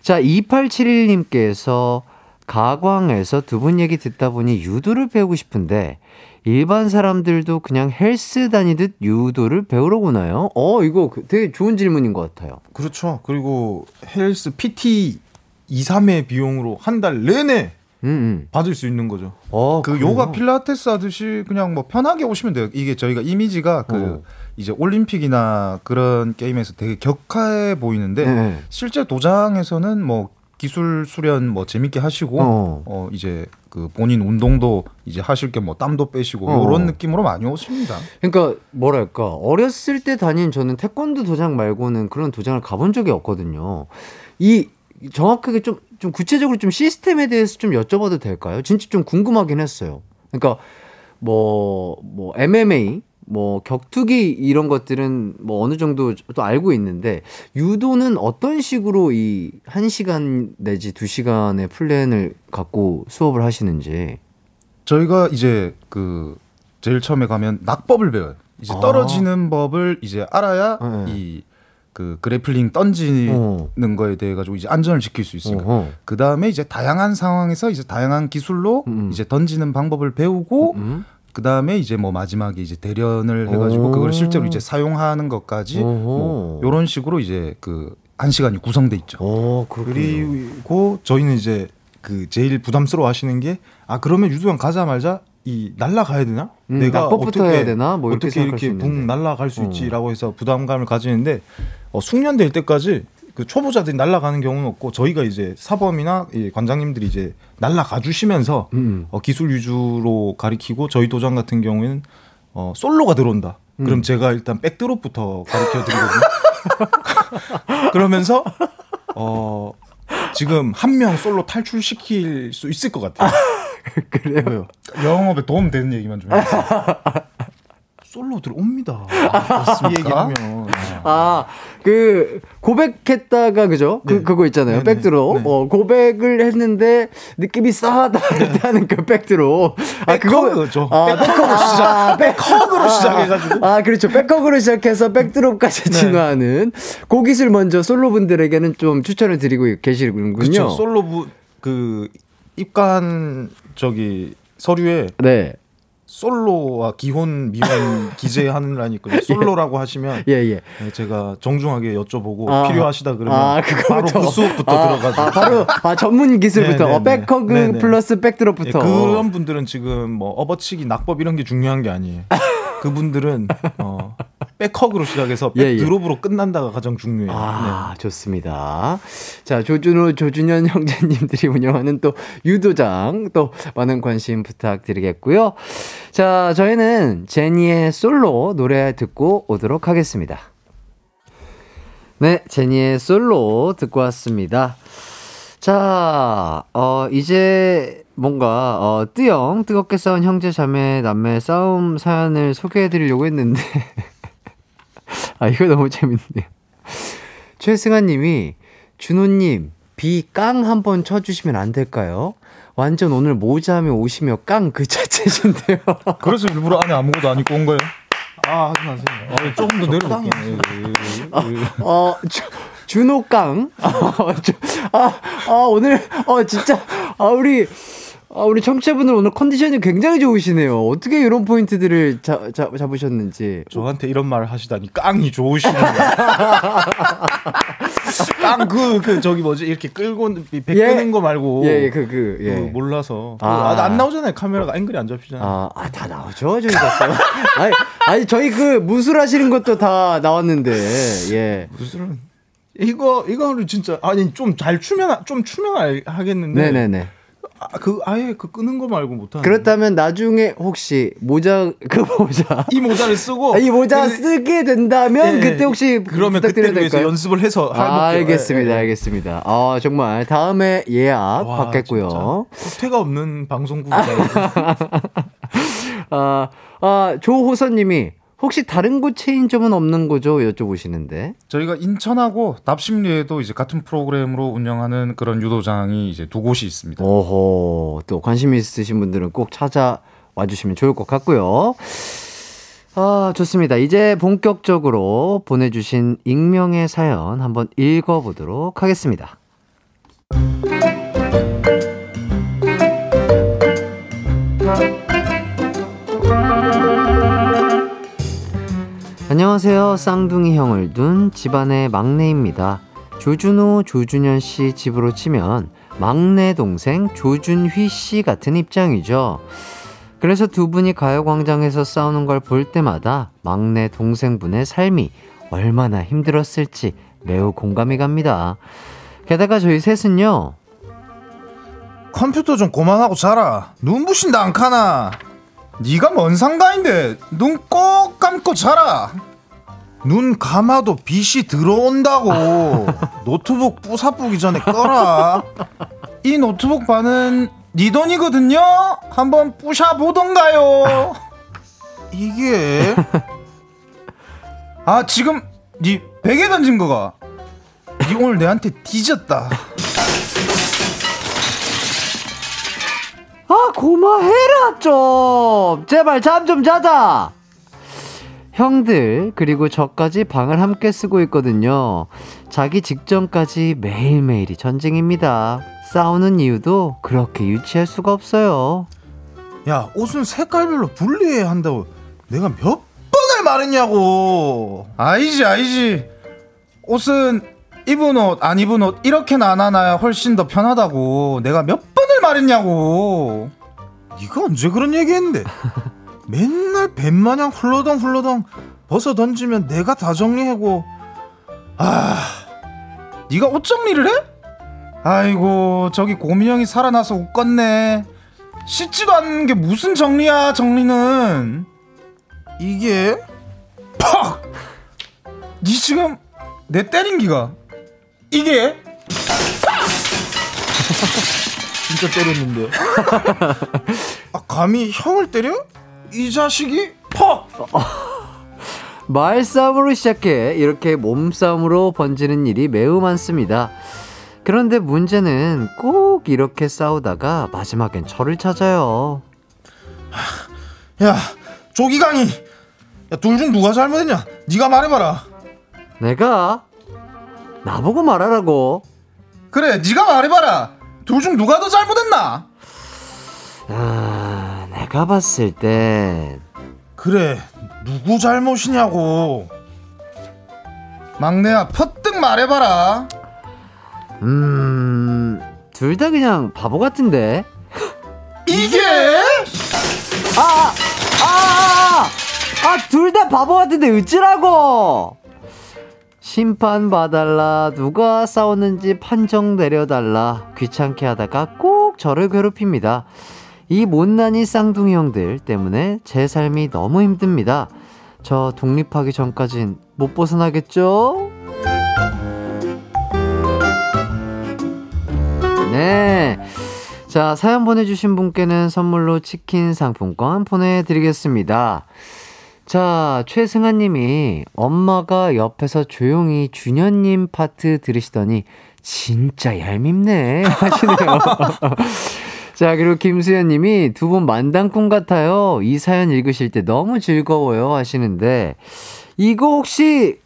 자, 2871님께서 가광에서 두 분 얘기 듣다 보니 유도를 배우고 싶은데 일반 사람들도 그냥 헬스 다니듯 유도를 배우러 오나요? 어, 이거 그- 되게 좋은 질문인 것 같아요. 그렇죠. 그리고 헬스 PT 2, 3회 비용으로 한 달 내내 음, 음. 받을 수 있는 거죠. 어, 그 그래요? 요가 필라테스 하듯이 그냥 뭐 편하게 오시면 돼요. 이게 저희가 이미지가 그 어. 이제 올림픽이나 그런 게임에서 되게 격하해 보이는데 네. 실제 도장에서는 뭐 기술 수련 뭐 재밌게 하시고 어. 어, 이제 그 본인 운동도 이제 하실 겸뭐 땀도 빼시고 어. 이런 느낌으로 많이 오십니다. 그러니까 뭐랄까 어렸을 때 다닌 저는 태권도 도장 말고는 그런 도장을 가본 적이 없거든요. 이 정확하게 좀, 좀 구체적으로 좀 시스템에 대해서 좀 여쭤봐도 될까요? 진짜 좀 궁금하긴 했어요. 그러니까 뭐, 뭐 MMA, 뭐 격투기 이런 것들은 뭐 어느 정도 또 알고 있는데 유도는 어떤 식으로 이한 시간 내지 두 시간의 플랜을 갖고 수업을 하시는지. 저희가 이제 그 제일 처음에 가면 낙법을 배워요. 이제 아. 떨어지는 법을 이제 알아야 네. 이그 그래플링 던지는 어. 거에 대해 가지고 이제 안전을 지킬 수 있으니까. 그 다음에 이제 다양한 상황에서 이제 다양한 기술로 음. 이제 던지는 방법을 배우고 음? 그 다음에 이제 뭐 마지막에 이제 대련을 해가지고 오. 그걸 실제로 이제 사용하는 것까지 뭐. 이런 식으로 이제 그 한 시간이 구성돼 있죠. 어, 그렇군요. 그리고 저희는 이제 그 제일 부담스러워 하시는 게 아 그러면 유도장 가자 말자 이 날라가야 되나? 음, 낙법부터 해야 되나? 뭐 이렇게 어떻게 이렇게 붕. 날라갈 수 어. 있지라고 해서 부담감을 가지는데 어, 숙련될 때까지 그 초보자들이 날라가는 경우는 없고 저희가 이제 사범이나 이 관장님들이 이제 날라가 주시면서 음. 어, 기술 위주로 가리키고 저희 도장 같은 경우에는 어, 솔로가 들어온다. 음. 그럼 제가 일단 백드롭부터 가르쳐 드리거든요. 그러면서 어 지금 한 명 솔로 탈출시킬 수 있을 것 같아요. 그래요? 영업에 도움 되는 얘기만 좀 해주세요. 솔로 들어옵니다. 그렇습니까? 얘기하면 아, 그, 고백했다가, 그죠? 그, 네. 그거 있잖아요. 네, 네. 백드로. 네. 어, 고백을 했는데, 느낌이 싸하다. 하는 그 backdrop. 아, 그거. back hug죠. 아, 백허그로 시작. 아, 백- 백허그로 시작해 가지고. 아, 그렇죠. back hug로 시작해서 backdrop까지 네. 진화하는. 그 기술 먼저 솔로분들에게는 좀 추천을 드리고 계시는군요. 그렇죠. 솔로부 그 입관 저기 서류에 네. 솔로와 기혼 미혼 기재하는 있거든요. 솔로라고 하시면 예, 예. 네, 제가 정중하게 여쭤보고 아, 필요하시다 그러면 아, 바로. 그 수업부터 아, 들어가죠. 아, 바로, 아, 전문 기술부터. 네, 어, 네, 네. back hug 네, 네. 플러스 예, backdrop부터. 그런 분들은 지금 뭐 업어치기, 낙법 이런 게 중요한 게 아니에요. 그분들은 어, back hug로 시작해서 예, 예. backdrop으로 끝난다가 가장 중요해요. 아, 좋습니다. 자, 조준호, 조준현 형제님들이 운영하는 또 유도장 또 많은 관심 부탁드리겠고요. 자, 저희는 제니의 솔로 노래 듣고 오도록 하겠습니다. 네, 제니의 솔로 듣고 왔습니다. 자, 어, 이제 뭔가, 어, 뜨영, 뜨겁게 싸운 형제, 자매, 남매 싸움 사연을 소개해 드리려고 했는데, 아, 이거 너무 재밌네요. 최승아 님이, 준호님, 비 깡 한번 쳐주시면 안 될까요? 완전 오늘 모자하며 오시며 깡 그 자체신데요. 그래서 일부러 안에 아무것도 안 입고 온 거예요. 아, 하지 마세요. 아, 조금 더 내려볼게요. 어, 주, 준호 깡. 어, 주- 아, 아, 오늘, 어, 진짜, 아, 우리, 아, 우리 청취자분들 오늘 컨디션이 굉장히 좋으시네요. 어떻게 이런 포인트들을 잡, 잡, 잡으셨는지. 저한테 이런 말을 하시다니 깡이 좋으시네. 깡그 그 저기 뭐지 이렇게 끌고 배 예. 끄는 거 말고 예, 예, 그, 그, 그 예. 몰라서 그 아. 아, 안 나오잖아요 카메라가 앵글이 안 잡히잖아요. 아, 아, 다 나오죠, 저희가 또. 아니, 아니, 저희 그 무술 하시는 것도 다 나왔는데, 예. 무슨 이거 이거를 진짜 아니 좀 잘 추면 좀 추면 알, 하겠는데 네네네. 아, 그 아예 그 끄는 거 말고 못하는 그렇다면 나중에 혹시 모자, 그 모자. 이 모자를 쓰고 이 모자 근데- 쓰게 된다면 예, 그때 혹시 그러면 그때를 위해서? 연습을 해서 아. 알겠습니다, 예, 예. 알겠습니다. 아, 정말 다음에 예약 와, 받겠고요. 후퇴가 없는 방송국이다. 아, 아, 조호선님이 혹시 다른 곳 체인점은 없는 거죠? 여쭤보시는데. 저희가 인천하고 납심리에도 이제 같은 프로그램으로 운영하는 그런 유도장이 이제 두 곳이 있습니다. 오호, 또 관심 있으신 분들은 꼭 찾아와 주시면 좋을 것 같고요. 아, 좋습니다. 이제 본격적으로 보내주신 익명의 사연 한번 읽어보도록 하겠습니다. 안녕하세요. 쌍둥이 형을 둔 집안의 막내입니다. 조준호, 조준현 씨 집으로 치면 막내 동생 조준휘 씨 같은 입장이죠. 그래서 두 분이 가요광장에서 싸우는 걸 볼 때마다 막내 동생분의 삶이 얼마나 힘들었을지 매우 공감이 갑니다. 게다가 저희 셋은요, 컴퓨터 좀 그만하고 자라. 눈부신다 안 카나. 네가 뭔 상관인데 눈 꼭 감고 자라. 눈 감아도 빛이 들어온다고. 노트북 부사뿌기 전에 꺼라. 이 노트북 반은 네 돈이거든요. 한번 부셔 보던가요. 이게 아 지금 네 베개 던진 거가. 네 오늘 내한테 뒤졌다. 고마해라, 좀! 제발 잠 좀 자자! 형들, 그리고 저까지 방을 함께 쓰고 있거든요. 자기 직전까지 매일매일이 전쟁입니다. 싸우는 이유도 그렇게 유치할 수가 없어요. 야 옷은 색깔별로 분리해야 한다고 내가 몇 번을 말했냐고 아니지 아니지 옷은 입은 옷 안 입은 옷 이렇게 나눠놔야 훨씬 더 편하다고. 내가 몇 번을 말했냐고. 네가 언제 그런 얘기 했는데? 맨날 뱀마냥 훌러덩 훌러덩 벗어 던지면 내가 다 정리하고. 아 네가 옷 정리를 해? 아이고 저기 고민형이 살아나서 웃겄네. 씻지도 않는 게 무슨 정리야 정리는? 이게 팍! 니 지금 내 때린 기가 이게 진짜 때렸는데 아 감히 형을 때려? 이 자식이 팍! 말싸움으로 시작해 이렇게 몸싸움으로 번지는 일이 매우 많습니다. 그런데 문제는 꼭 이렇게 싸우다가 마지막엔 저를 찾아요. 야 조기강이 둘 중 누가 잘못했냐 네가 말해봐라 내가 나보고 말하라고. 그래 네가 말해봐라 둘 중 누가 더 잘못했나 아, 내가 봤을 땐 그래 누구 잘못이냐고 막내야 퍼뜩 말해봐라 음, 둘 다 그냥 바보 같은데. 이게 아, 아, 아, 아, 둘다 바보 같은데 어찌라고? 심판 봐달라, 누가 싸웠는지 판정 내려달라, 귀찮게 하다가 꼭 저를 괴롭힙니다. 이 못난이 쌍둥이 형들 때문에 제 삶이 너무 힘듭니다. 저 독립하기 전까진 못 벗어나겠죠? 네. 자, 사연 보내주신 분께는 선물로 치킨 상품권 보내드리겠습니다. 자, 최승아 님이 엄마가 옆에서 조용히 준현님 파트 들으시더니 진짜 얄밉네 하시네요. 자, 그리고 김수현 님이 두 분 만당꾼 같아요. 이 사연 읽으실 때 너무 즐거워요 하시는데 이거 혹시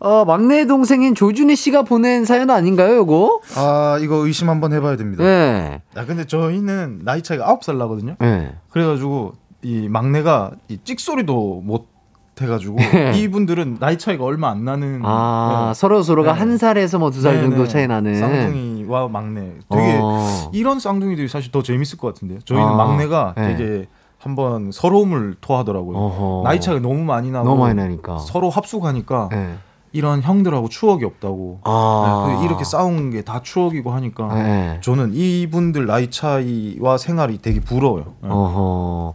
어, 막내 동생인 조준희 씨가 보낸 사연 아닌가요, 요거? 아 이거 의심 한번 해봐야 됩니다 네. 야 근데 저희는 나이 차이가 9살 나거든요 네. 그래가지고 이 막내가 이 찍소리도 못 해가지고 이분들은 나이 차이가 얼마 안 나는 아, 네. 서로 서로가 네. 한 살에서 뭐 두살 네, 정도 네. 차이 나는. 쌍둥이와 막내 되게 어. 이런 쌍둥이들이 사실 더 재밌을 것 같은데요 저희는 아, 막내가 네. 되게 한번 서러움을 토하더라고요 어허. 나이 차이가 너무 많이 나고 너무 많이 나니까. 서로 합숙하니까 네. 이런 형들하고 추억이 없다고 아. 네, 그 이렇게 싸운 게 다 추억이고 하니까 네. 저는 이분들 나이 차이와 생활이 되게 부러워요. 네. 어허.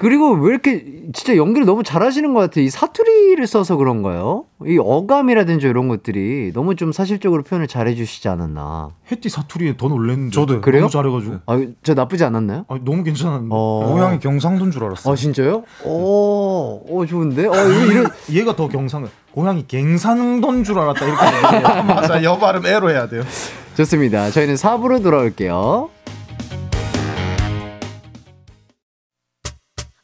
그리고 왜 이렇게 진짜 연기를 너무 잘하시는 것 같아요. 이 사투리를 써서 그런가요? 이 어감이라든지 이런 것들이 너무 좀 사실적으로 표현을 잘해주시지 않았나. 해띠 사투리에 더 놀랬는데. 저도요. 그래요? 너무 잘해가지고. 아, 저 나쁘지 않았나요? 아, 너무 괜찮았는데. 어. 고향이 경상도인 줄 알았어. 아, 진짜요? 오, 오, 좋은데? 어, 이런. 얘가 더 경상. 고향이 갱상도인 줄 알았다 이렇게. 맞아, 여 발음 애로 해야 돼요. 좋습니다. 저희는 4부로 돌아올게요.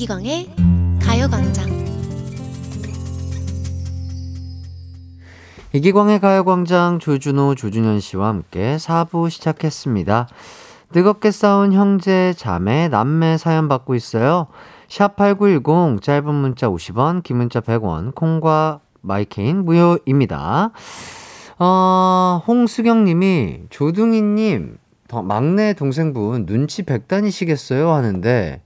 이기광의 가요광장 이기광의 가요광장 조준호, 조준현 씨와 함께 4부 시작했습니다. 뜨겁게 싸운 형제, 자매, 남매 사연 받고 있어요. 샵8910 짧은 문자 50원, 긴 문자 100원, 콩과 마이케이는 무료입니다. 어, 홍수경 님이 조둥이 님, 더- 막내 동생분 눈치 백단이시겠어요? 하는데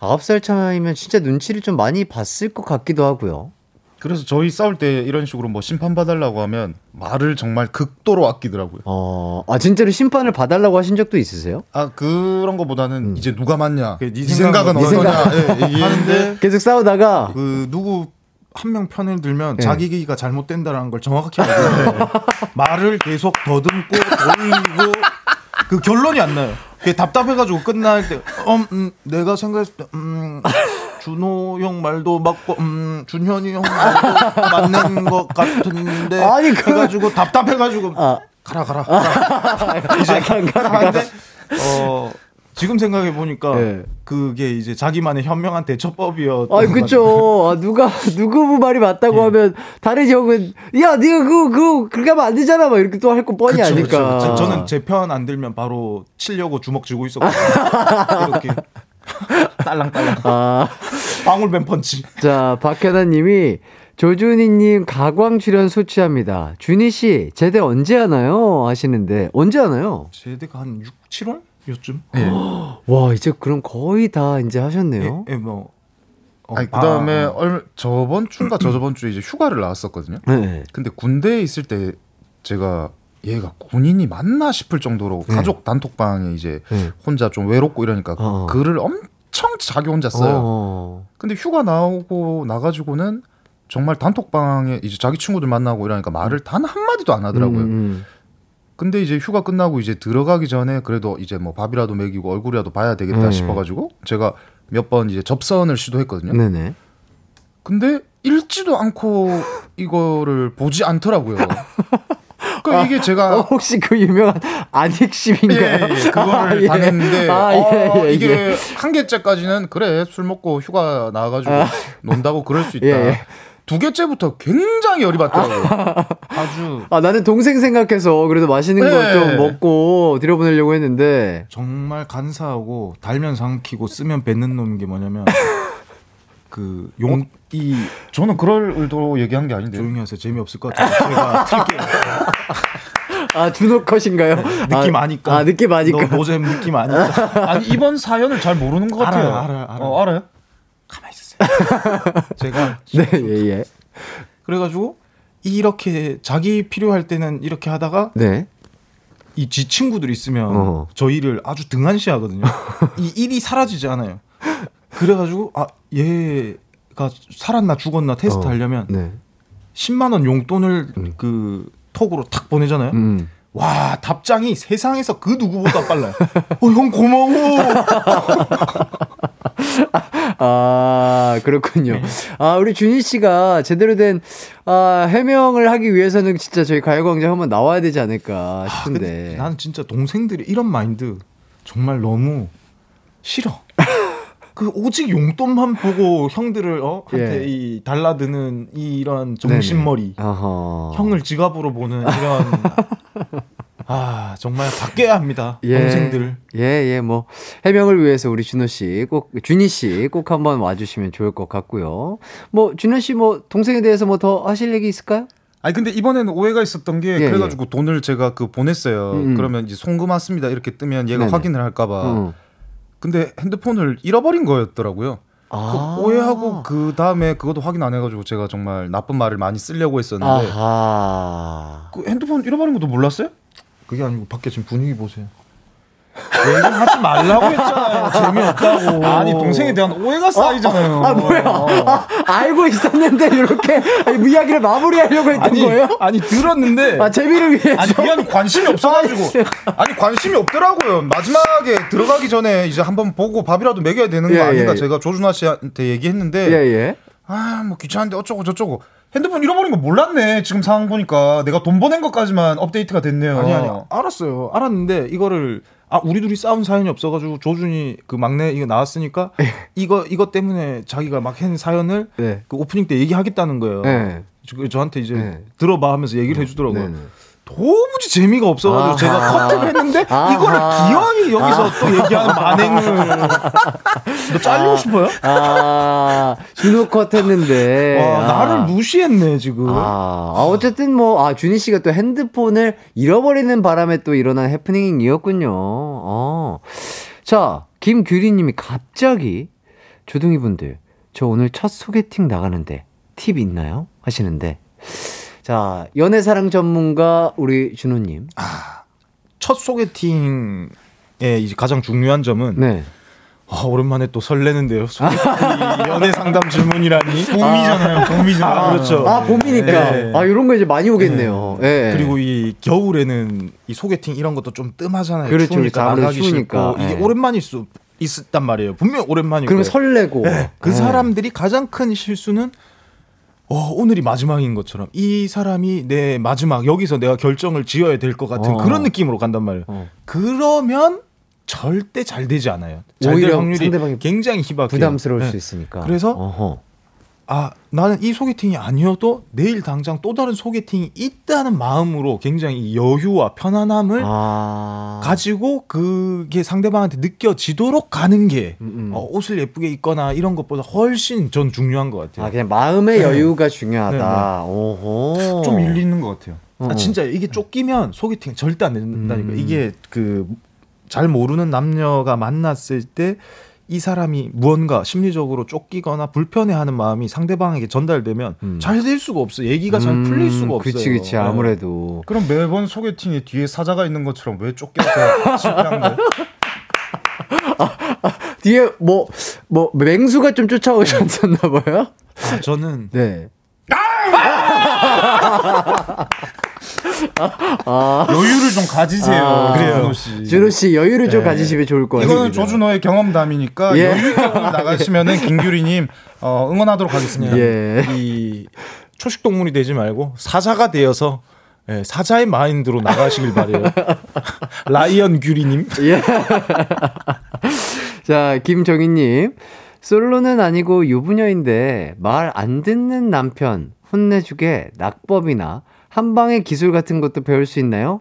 9살 차이면 진짜 눈치를 좀 많이 봤을 것 같기도 하고요. 그래서 저희 싸울 때 이런 식으로 뭐 심판 봐달라고 하면 말을 정말 극도로 아끼더라고요. 어, 아 진짜로 심판을 봐달라고 하신 적도 있으세요? 아 그런 거보다는 이제 누가 맞냐, 네네 생각은 네 어떠냐 생각. 예, 얘기하는데 계속 싸우다가 그 누구 한 명 편을 들면 네. 자기가 잘못된다라는 걸 정확히 알고 말을 계속 더듬고 돌리고 그 결론이 안 나요. 그게 답답해가지고 끝날 때, 음, 음, 내가 생각했을 때, 음, 준호 형 말도 맞고, 음, 준현이 형 말도 맞는 것 같은데, 아니, 그- 해가지고 답답해가지고 아. 가라 가라. 가라. 이제 가는데 어. 지금 생각해 보니까 네. 그게 이제 자기만의 현명한 대처법이었던 아이 것 그쵸. 아, 누가 누구 말이 맞다고 하면 다른 형은 야 네가 그거 그거 그렇게 하면 안 되잖아 막 이렇게 또 할 거 뻔히 그쵸, 아니까. 그쵸. 저- 저는 제 편 안 들면 바로 치려고 주먹 쥐고 있었거든요. 이렇게 딸랑딸랑 아, 방울뱀 펀치. 자 박현아님이 조준희님 가광 출연 소취합니다. 준희 씨 제대 언제 하나요? 하시는데 언제 하나요? 제대가 한 6, 7월 요쯤. 와 이제 그럼 거의 다 이제 하셨네요. 예, 뭐. 어, 아니 그다음에 아, 얼 저번 주인가 저저번 주에 이제 휴가를 나왔었거든요. 네. 근데 군대에 있을 때 제가 얘가 군인이 맞나 싶을 정도로 네. 가족 단톡방에 이제 네. 혼자 좀 외롭고 이러니까 어. 글을 엄청 자기 혼자 써요. 어. 근데 휴가 나오고 나가지고는 정말 단톡방에 이제 자기 친구들 만나고 이러니까 말을 단 한마디도 안 하더라고요. 음, 근데 이제 휴가 끝나고 이제 들어가기 전에 그래도 이제 뭐 밥이라도 먹이고 얼굴이라도 봐야 되겠다 네. 싶어가지고 제가 몇 번 이제 접선을 시도했거든요. 음. 네네. 근데 읽지도 않고 이거를 보지 않더라고요. 그러니까 이게 제가 어, 혹시 그 유명한 예, 안익심인가요? 예, 예. 그거를 아, 예. 당했는데 아, 어, 예, 예, 이게 예. 한 개째까지는 그래 술 먹고 휴가 나와가지고 아. 논다고 그럴 수 있다. 두 개째부터 굉장히 열이 받더라고요. 아주 아 나는 동생 생각해서 그래도 맛있는 거 네. 좀 먹고 들여보내려고 했는데 정말 간사하고 달면 삼키고 쓰면 뱉는 놈인 게 뭐냐면 그 용 이 저는 그럴 의도로 얘기한 게 아닌데. 조용히 하세요. 재미없을 것 같아요. 제가 틀게요. 아 준호 컷인가요? 느낌 아, 아니까. 아 느낌 아니까. 너 노잼 느낌 아니까. 아니 이번 사연을 잘 모르는 것 같아요. 알아요, 알아요, 알아요. 어, 알아요? 있으세요. 제가 네 예 예. 그래가지고 이렇게 자기 필요할 때는 이렇게 하다가 네. 이지 친구들 있으면 어. 저희를 아주 등한시하거든요. 이 일이 사라지지 않아요. 그래가지고 아 얘가 살았나 죽었나 테스트 어, 하려면 네. 10만 원 용돈을 그 톡으로 탁 보내잖아요. 음. 와 답장이 세상에서 그 누구보다 빨라요. 어 형 고마워. 아 그렇군요. 아 우리 준희 씨가 제대로 된 아, 해명을 하기 위해서는 진짜 저희 가요광장 한번 나와야 되지 않을까 아, 싶은데. 나는 진짜 동생들이 이런 마인드 정말 너무 싫어. 그 오직 용돈만 보고 형들을 어 한테 예. 이 달라드는 이런 정신머리. 형을 지갑으로 보는 이런 아 정말 바뀌어야 합니다 예. 동생들 예, 예, 뭐, 해명을 위해서 우리 준호 씨, 꼭, 준희 씨 꼭 한번 와주시면 좋을 것 같고요. 뭐, 준호 씨 뭐, 동생에 대해서 뭐 더 하실 얘기 있을까요? 아니 근데 이번에는 오해가 있었던 게 예, 그래가지고 돈을 제가 그 보냈어요. 음. 그러면 이제 송금 왔습니다 이렇게 뜨면 얘가 네네. 확인을 할까봐. 어. 근데 핸드폰을 잃어버린 거였더라고요. 아. 그 오해하고 그 다음에 그것도 확인 안 해가지고 제가 정말 나쁜 말을 많이 쓰려고 했었는데 아하. 그 핸드폰 잃어버린 것도 몰랐어요? 그게 아니고 밖에 지금 분위기 보세요 얘기하지 말라고 했잖아요 재미없다고 아니 동생에 대한 오해가 쌓이잖아요. 아, 뭐야. 아, 알고 있었는데, 이렇게 이야기를 마무리하려고 했던 아니, 거예요? 아니 들었는데 아, 재미를 위해서. 아니 아니고 관심이 없어가지고 아니 관심이 없더라고요. 마지막에 들어가기 전에 이제 한번 보고 밥이라도 먹여야 되는 거 예, 아닌가 예. 제가 조준하 씨한테 얘기했는데 예, 예. 아 뭐 귀찮은데 어쩌고 저쩌고 핸드폰 잃어버린 거 몰랐네 지금 상황 보니까 내가 돈 보낸 것까지만 업데이트가 됐네요 아니 아니 알았어요. 알았는데 이거를 아 우리 둘이 싸운 사연이 없어가지고 조준이 그 막내 이거 나왔으니까 이거 이거 때문에 자기가 막 한 사연을 네. 그 오프닝 때 얘기하겠다는 거예요. 네. 저- 저한테 이제 네. 들어봐 하면서 얘기를 해주더라고요. 도무지 재미가 없어가지고 아하. 제가 커트를 했는데 아하. 이거를 기왕이 여기서 또 얘기하는 만행을 너 잘리고 싶어요? 아, 준호 컷 했는데. 와, 아. 나를 무시했네 지금. 아, 아, 어쨌든 뭐, 아, 준희 씨가 또 핸드폰을 잃어버리는 바람에 또 일어난 해프닝이었군요. 어. 자, 김규리 님이 갑자기, 조둥이 분들, 저 오늘 첫 소개팅 나가는데 팁 있나요? 하시는데. 자, 연애 사랑 전문가 우리 준호님. 첫 소개팅의 이제 가장 중요한 점은 네. 아, 오랜만에 또 설레는데요. 소개팅 연애 상담 질문이라니 봄이잖아요 봄이잖아요 아, 그렇죠. 아, 봄이니까. 네. 아, 이런 거 이제 많이 오겠네요. 예. 그리고 이 겨울에는 이 소개팅 이런 것도 좀 뜸하잖아요. 그렇죠, 추우니까 나가기 추우니까. 싫고 이게 예. 오랜만일 수 있었단 말이에요. 분명 히 오랜만이고. 그러면 설레고. 네, 그 예. 사람들이 가장 큰 실수는 어, 오늘이 마지막인 것처럼 이 사람이 내 마지막 여기서 내가 결정을 지어야 될 것 같은 어. 그런 느낌으로 간단 말이에요. 어. 그러면 절대 잘 되지 않아요. 잘 될 확률이 상대방이 굉장히 희박해요. 부담스러울 네. 수 있으니까. 그래서 어허. 아 나는 이 소개팅이 아니어도 내일 당장 또 다른 소개팅이 있다는 마음으로 굉장히 이 여유와 편안함을 아. 가지고 그게 상대방한테 느껴지도록 가는 게 음, 음. 어, 옷을 예쁘게 입거나 이런 것보다 훨씬 전 중요한 것 같아요. 아, 그냥 마음의 네. 여유가 중요하다. 네, 오호. 좀 일리 있는 것 같아요 어. 아, 진짜 이게 쫓기면 소개팅 절대 안 된다니까. 음. 이게 그 잘 모르는 남녀가 만났을 때 이 사람이 무언가 심리적으로 쫓기거나 불편해하는 마음이 상대방에게 전달되면 음. 잘될 수가 없어. 얘기가 잘 풀릴 수가 없어요. 그치, 그치. 네. 아무래도. 그럼 매번 소개팅에 뒤에 사자가 있는 것처럼 왜 쫓겨서 실패한 거예요? 뒤에 뭐, 뭐, 맹수가 좀 쫓아오셨었나 봐요? 아, 저는 네. 여유를 좀 가지세요 아, 그래요 씨. 준호 씨, 여유를 좀 네. 가지시면 좋을 것 같아요. 이거는 조준호의 경험담이니까 예. 여유 오늘 나가시면은 김규리님 어, 응원하도록 하겠습니다. 예. 이 초식 동물이 되지 말고 사자가 되어서 예, 사자의 마인드로 나가시길 바래요. 라이언 규리님. 예. 자, 김정희님. 솔로는 아니고 유부녀인데 말 안 듣는 남편 혼내주게 낙법이나 한방의 기술 같은 것도 배울 수 있나요?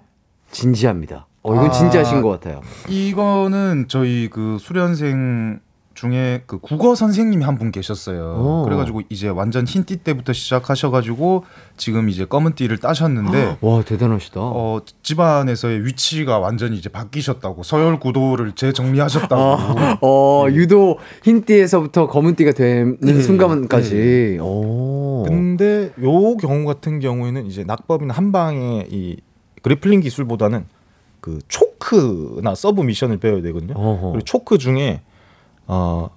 진지합니다. 어, 이건 아. 진지하신 것 같아요. 이거는 저희 그 수련생 중에 그 국어 선생님이 한 분 계셨어요. 오. 그래가지고 이제 완전 흰 띠 때부터 시작하셔가지고 지금 이제 검은 띠를 따셨는데 와, 대단하시다. 어, 집안에서의 위치가 완전히 이제 바뀌셨다고 서열 구도를 재정리하셨다고. 어, 유도 흰 띠에서부터 검은 띠가 되는 예, 순간까지. 오. 근데 요 경우 같은 경우에는 이제 낙법이나 한방의 이 grappling 기술보다는 그 choke나 submission을 배워야 되거든요. 어허. 그리고 choke 중에 어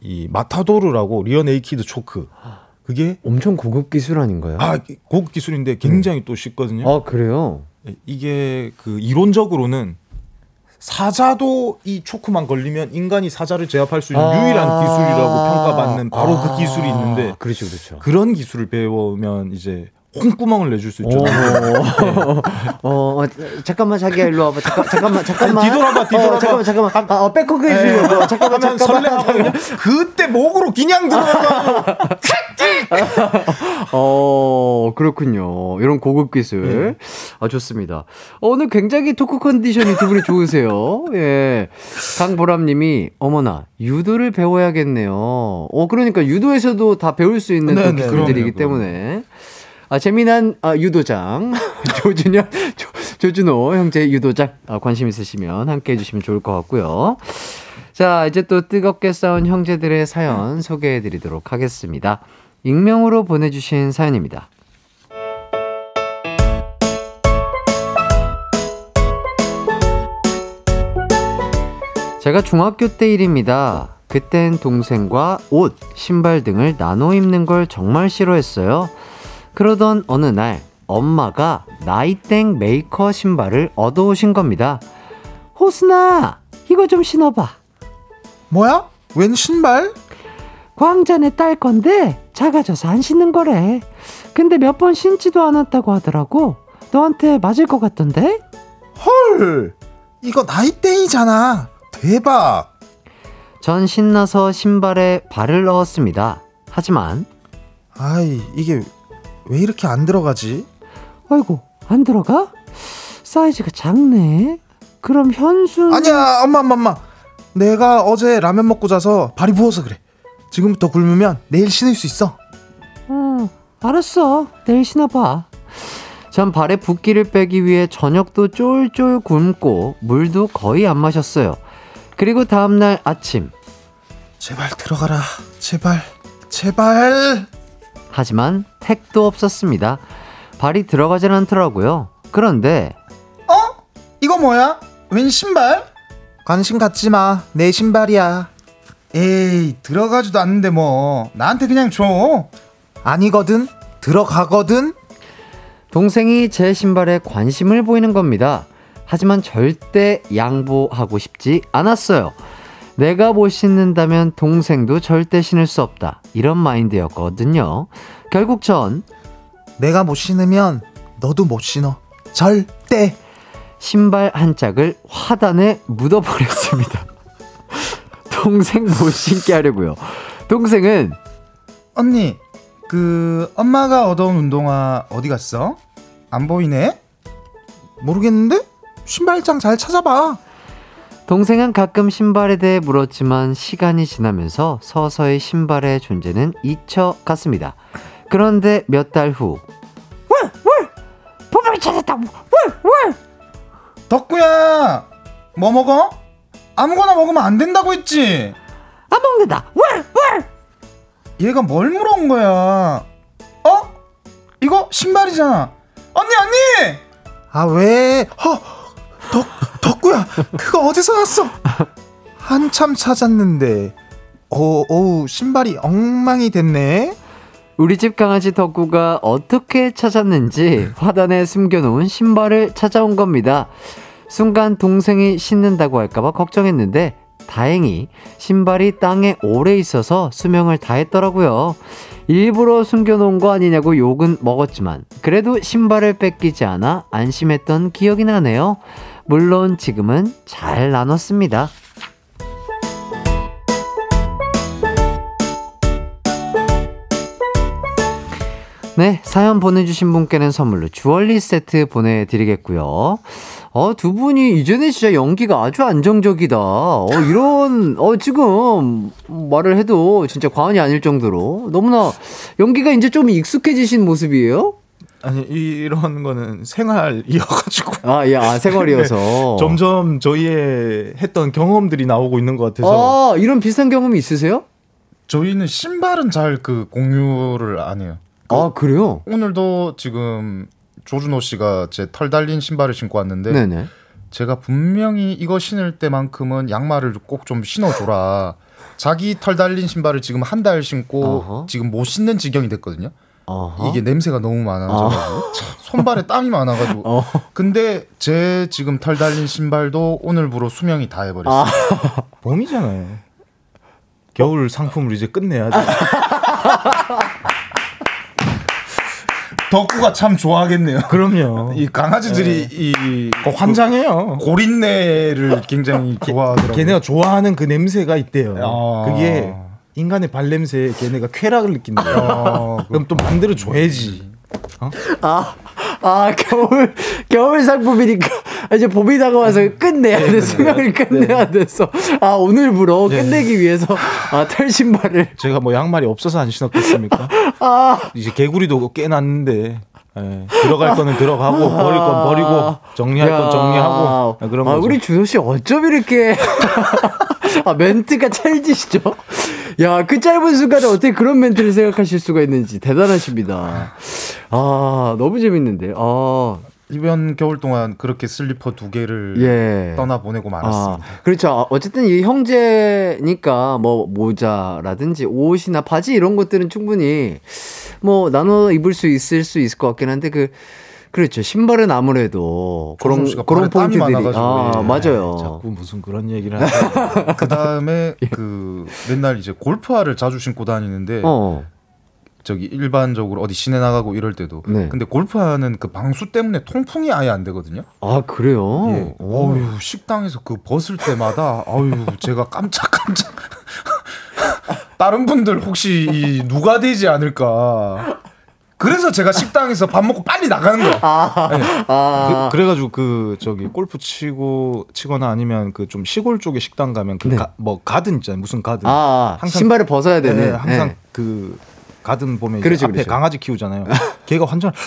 이 matador라고 rear naked choke 그게 엄청 고급 기술 아닌가요? 아 고급 기술인데 굉장히 또 쉽거든요. 아, 그래요? 이게 그 이론적으로는 사자도 이 choke만 걸리면 인간이 사자를 제압할 수 있는 아. 유일한 기술이라고 평가받는 바로 아. 그 기술이 있는데 그렇죠, 그렇죠. 그런 기술을 배우면 이제 콧구멍을 내줄 수 있죠. 어, 어, 어, 잠깐만 자기야 일로 와봐. 잠깐, 잠깐만, 잠깐만. 아니, 뒤돌아봐, 뒤돌아봐. 어, 잠깐만, 잠깐만. 아, 어, back hug 네. 해주려고. 잠깐만, 하면 잠깐만. 설레하거든요. 그때 목으로 그냥 들어가. 어, 그렇군요. 이런 고급 기술. 아, 좋습니다. 어, 오늘 굉장히 토크 컨디션이 두 분이 좋으세요. 예. 강보람 님이, 어머나, 유도를 배워야겠네요. 어, 그러니까 유도에서도 다 배울 수 있는 또 네, 네, 기술들이기 때문에. 아, 재미난 아, 유도장. 조준현, 조, 조준호 형제 유도장. 아, 관심 있으시면 함께 해주시면 좋을 것 같고요. 자, 이제 또 뜨겁게 싸운 형제들의 사연 소개해 드리도록 하겠습니다. 익명으로 보내주신 사연입니다. 제가 중학교 때 일입니다. 그땐 동생과 옷, 신발 등을 나눠 입는 걸 정말 싫어했어요. 그러던 어느 날 엄마가 나이땡 메이커 신발을 얻어오신 겁니다. 호순아, 이거 좀 신어봐. 뭐야? 웬 신발? 광자네 딸 건데 작아져서 안 신는 거래. 근데 몇 번 신지도 않았다고 하더라고. 너한테 맞을 것 같던데? 헐, 이거 나이땡이잖아. 대박. 전 신나서 신발에 발을 넣었습니다. 하지만 아이, 이게 왜 이렇게 안 들어가지? 아이고 안 들어가? 사이즈가 작네. 그럼 현수 아니야, 엄마, 엄마, 엄마. 내가 어제 라면 먹고 자서 발이 부어서 그래. 지금부터 굶으면 내일 신을 수 있어. 응, 알았어. 내일 신어봐. 전 발에 붓기를 빼기 위해 저녁도 쫄쫄 굶고 물도 거의 안 마셨어요. 그리고 다음날 아침. 제발 들어가라. 제발. 제발. 하지만 택도 없었습니다. 발이 들어가질 않더라고요. 그런데 어? 이거 뭐야? 웬 신발? 관심 갖지 마. 내 신발이야. 에이, 들어가지도 않는데 뭐. 나한테 그냥 줘. 아니거든. 들어가거든. 동생이 제 신발에 관심을 보이는 겁니다. 하지만 절대 양보하고 싶지 않았어요. 내가 못 신는다면 동생도 절대 신을 수 없다. 이런 마인드였거든요. 결국 전 내가 못 신으면 너도 못 신어. 절대. 신발 한 짝을 화단에 묻어버렸습니다. 동생 못 신게 하려고요. 동생은 언니, 그 엄마가 얻어온 운동화 어디 갔어? 안 보이네? 모르겠는데? 신발장 잘 찾아봐. 동생은 가끔 신발에 대해 물었지만 시간이 지나면서 서서히 신발의 존재는 잊혀갔습니다. 그런데 몇 달 후, 왜? 왜? 보물을 찾았다. 왜? 왜? 덕구야, 뭐 먹어? 아무거나 먹으면 안 된다고 했지. 안 먹는다. 왜? 왜? 얘가 뭘 물어온 거야? 어? 이거 신발이잖아. 언니 언니. 아 왜? 허. 덕 덕 구야, 그거 어디서 났어? 한참 찾았는데. 어, 어우 신발이 엉망이 됐네. 우리 집 강아지 덕구가 어떻게 찾았는지 화단에 숨겨놓은 신발을 찾아온 겁니다. 순간 동생이 신는다고 할까봐 걱정했는데 다행히 신발이 땅에 오래 있어서 수명을 다했더라고요. 일부러 숨겨놓은 거 아니냐고 욕은 먹었지만 그래도 신발을 뺏기지 않아 안심했던 기억이 나네요. 물론 지금은 잘 나눴습니다. 네, 사연 보내주신 분께는 선물로 주얼리 세트 보내드리겠고요. 어, 두 분이 이제는 진짜 연기가 아주 안정적이다. 어, 이런, 어, 지금 말을 해도 진짜 과언이 아닐 정도로 너무나 연기가 이제 좀 익숙해지신 모습이에요? 아니 이런 거는 생활이어가지고 아, 예, 아, 생활이어서. 점점 저희의 했던 경험들이 나오고 있는 것 같아서 아, 이런 비슷한 경험이 있으세요? 저희는 신발은 잘 그 공유를 안 해요. 아, 그래요? 오늘도 지금 조준호 씨가 제 털 달린 신발을 신고 왔는데 네네. 제가 분명히 이거 신을 때만큼은 양말을 꼭 좀 신어줘라. 자기 털 달린 신발을 지금 한 달 신고 어허. 지금 못 신는 지경이 됐거든요. 어허. 이게 냄새가 너무 많아져가지고 참, 손발에 땀이 많아가지고. 어. 근데 제 지금 털 달린 신발도 오늘부로 수명이 다 해버렸어요. 봄이잖아요. 겨울 상품을 이제 끝내야죠. 덕구가 참 좋아하겠네요. 그럼요. 이 강아지들이 이 어, 환장해요. 고린내를 굉장히 좋아하더라고요. 걔네가 좋아하는 그 냄새가 있대요. 아. 그게 인간의 발 냄새에 걔네가 쾌락을 느낀대요. 아, 그럼 또 만들어 줘야지. 아, 아, 겨울, 겨울 상품이니까, 이제 봄이 다가와서 끝내야 돼. 수명을 끝내야 돼서. 아, 오늘부로 네. 끝내기 위해서, 아, 털 신발을. 제가 뭐 양말이 없어서 안 신었겠습니까? 아, 이제 개구리도 깨놨는데 예, 들어갈 거는 들어가고 버릴 건 버리고 정리할 건 야. 정리하고 예, 그런 아, 거죠. 우리 준호 씨 어쩜 이렇게. 아, 멘트가 찰지시죠? 야, 그 짧은 순간에 어떻게 그런 멘트를 생각하실 수가 있는지 대단하십니다. 아, 너무 재밌는데. 아, 이번 겨울 동안 그렇게 슬리퍼 두 개를 예. 떠나 보내고 말았습니다. 아, 그렇죠. 어쨌든 이 형제니까 뭐 모자라든지 옷이나 바지 이런 것들은 충분히 뭐 나눠 입을 수 있을 수 있을 것 같긴 한데 그 그렇죠. 신발은 아무래도 그런 그런 포인트들이 많아가지고, 아, 예. 맞아요. 자꾸 무슨 그런 얘기를 하죠. 그 다음에 그 맨날 이제 골프화를 자주 신고 다니는데 어. 저기 일반적으로 어디 시내 나가고 이럴 때도 네. 근데 골프화는 그 방수 때문에 통풍이 아예 안 되거든요. 아, 그래요? 예. 어유 식당에서 그 벗을 때마다 어유 제가 깜짝깜짝 다른 분들 혹시 이 누가 되지 않을까. 그래서 제가 식당에서 밥 먹고 빨리 나가는 거야. 아. 그, 래가지고그 저기 골프 치고 치거나 아니면 그 좀 시골 쪽에 식당 가면 그 네. 뭐 가든 있잖아요. 무슨 가든. 아, 신발을 벗어야 되는. 네, 항상 네. 그 가든 보면 이제 앞에 그렇죠. 강아지 키우잖아요. 걔가 완전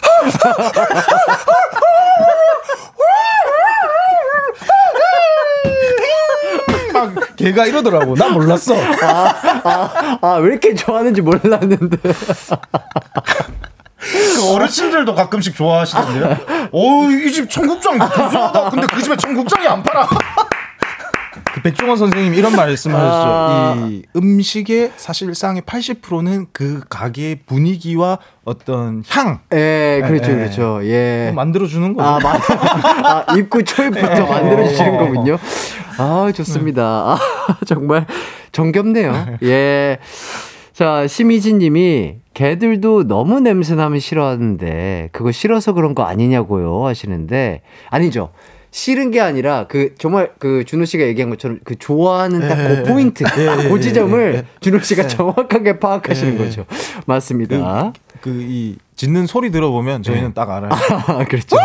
막 걔가 이러더라고. 나 몰랐어. 아, 아, 왜 이렇게 좋아하는지 몰랐는데. 그 어르신들도 가끔씩 좋아하시던데요. 어이 집 청국장 구수하다. 근데 그 집에 청국장이 안 팔아. 그 백종원 선생님 이런 말씀을 아. 이 음식의 사실상의 80%는 그 가게의 분위기와 어떤 향 예, 그렇죠, 예, 그렇죠. 예. 만들어 주는 거죠. 아, 맞 아, 입구 초입부터 예. 만들어 주시는 거군요. 아, 좋습니다. 아, 정말 정겹네요. 예. 자, 심희진 님이 개들도 너무 냄새나면 싫어하는데 그거 싫어서 그런 거 아니냐고요 하시는데 아니죠. 싫은 게 아니라 그 정말 그 준호 씨가 얘기한 것처럼 그 좋아하는 딱그 예, 포인트, 예, 예, 그 지점을 예, 예. 준호 씨가 정확하게 파악하시는 예, 예. 거죠. 맞습니다. 그이 짖는 소리 들어보면 저희는 네. 딱 알아요. 아, 그렇죠.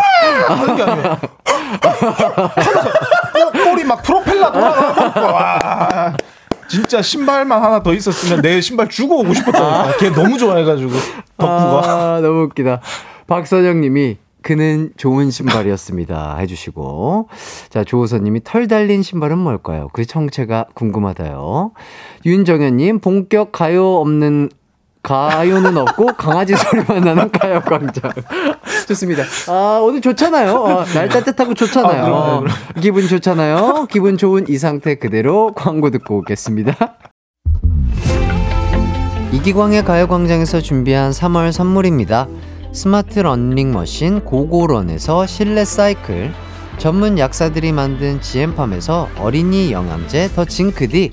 하는 게 꼬- 꼬리 막 프로펠러 돌아가고 와. 진짜 신발만 하나 더 있었으면 내 신발 주고 오고 싶었다니까. 걔 너무 좋아해가지고 덕구가. 아, 너무 웃기다. 박선영 님이 그는 좋은 신발이었습니다. 해주시고. 자, 조호선 님이 털 달린 신발은 뭘까요? 그 정체가 궁금하다요. 윤정현 님, 본격 가요 없는 가요는 없고 강아지 소리만 나는 가요광장. 좋습니다. 아, 오늘 좋잖아요. 어, 날 따뜻하고 좋잖아요. 아, 그럼요, 어, 기분 좋잖아요. 기분 좋은 이 상태 그대로 광고 듣고 오겠습니다. 이기광의 가요광장에서 준비한 3월 선물입니다. 스마트 러닝 머신 고고런에서 실내 사이클, 전문 약사들이 만든 지엠팜에서 어린이 영양제 더 징크디,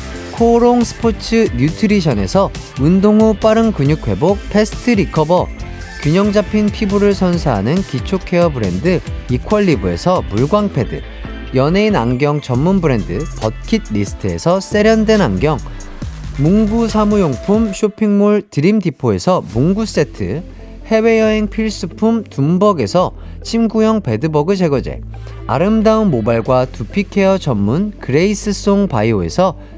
코롱 스포츠 뉴트리션에서 운동 후 빠른 근육 회복 fast recover, 균형 잡힌 피부를 선사하는 기초 케어 브랜드 이퀄리브에서 물광 패드, 연예인 안경 전문 브랜드 버킷 리스트에서 세련된 안경, 문구 사무용품 쇼핑몰 드림 디포에서 문구 세트, 해외여행 필수품 둠벅에서 침구형 bedbug 제거제, 아름다운 모발과 두피 케어 전문 그레이스송 바이오에서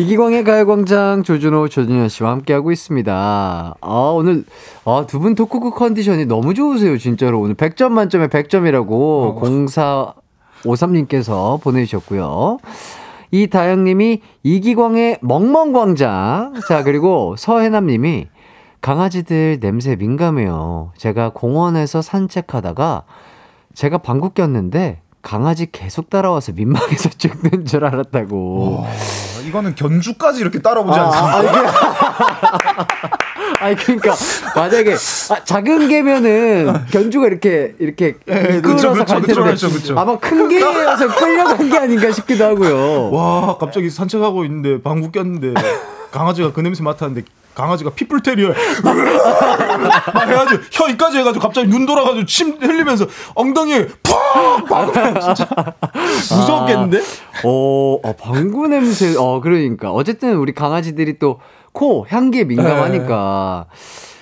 이기광의 가요광장 조준호, 조준현 씨와 함께하고 있습니다. 아, 오늘, 아, 두 분 토크크 컨디션이 너무 좋으세요, 진짜로. 오늘 100점 만점에 100점이라고 0453님께서 보내주셨고요. 이다영 님이 이기광의 멍멍광장. 자, 그리고 서해남 님이 강아지들 냄새 민감해요. 제가 공원에서 산책하다가 제가 방귀 꼈는데 강아지 계속 따라와서 민망해서 죽는 줄 알았다고. 아, 이거는 견주까지 이렇게 따라오지 아, 않습니까? 아 니 그러니까 만약에 아, 작은 개면은 견주가 이렇게 이렇게 예, 끌어서 그쵸, 갈 그쵸, 텐데 그쵸, 그쵸. 아마 큰 개여서 끌려간 게 아닌가 싶기도 하고요. 와 갑자기 산책하고 있는데 방구 꼈는데 강아지가 그 냄새 맡았는데 강아지가 피플 테리어 막 해가지고 혀 이까지 해가지고 갑자기 눈 돌아가지고 침 흘리면서 엉덩이에 푹 진짜 무섭겠는데? 어, 어, 방구 냄새, 어, 그러니까. 어쨌든 우리 강아지들이 또 코, 향기에 민감하니까.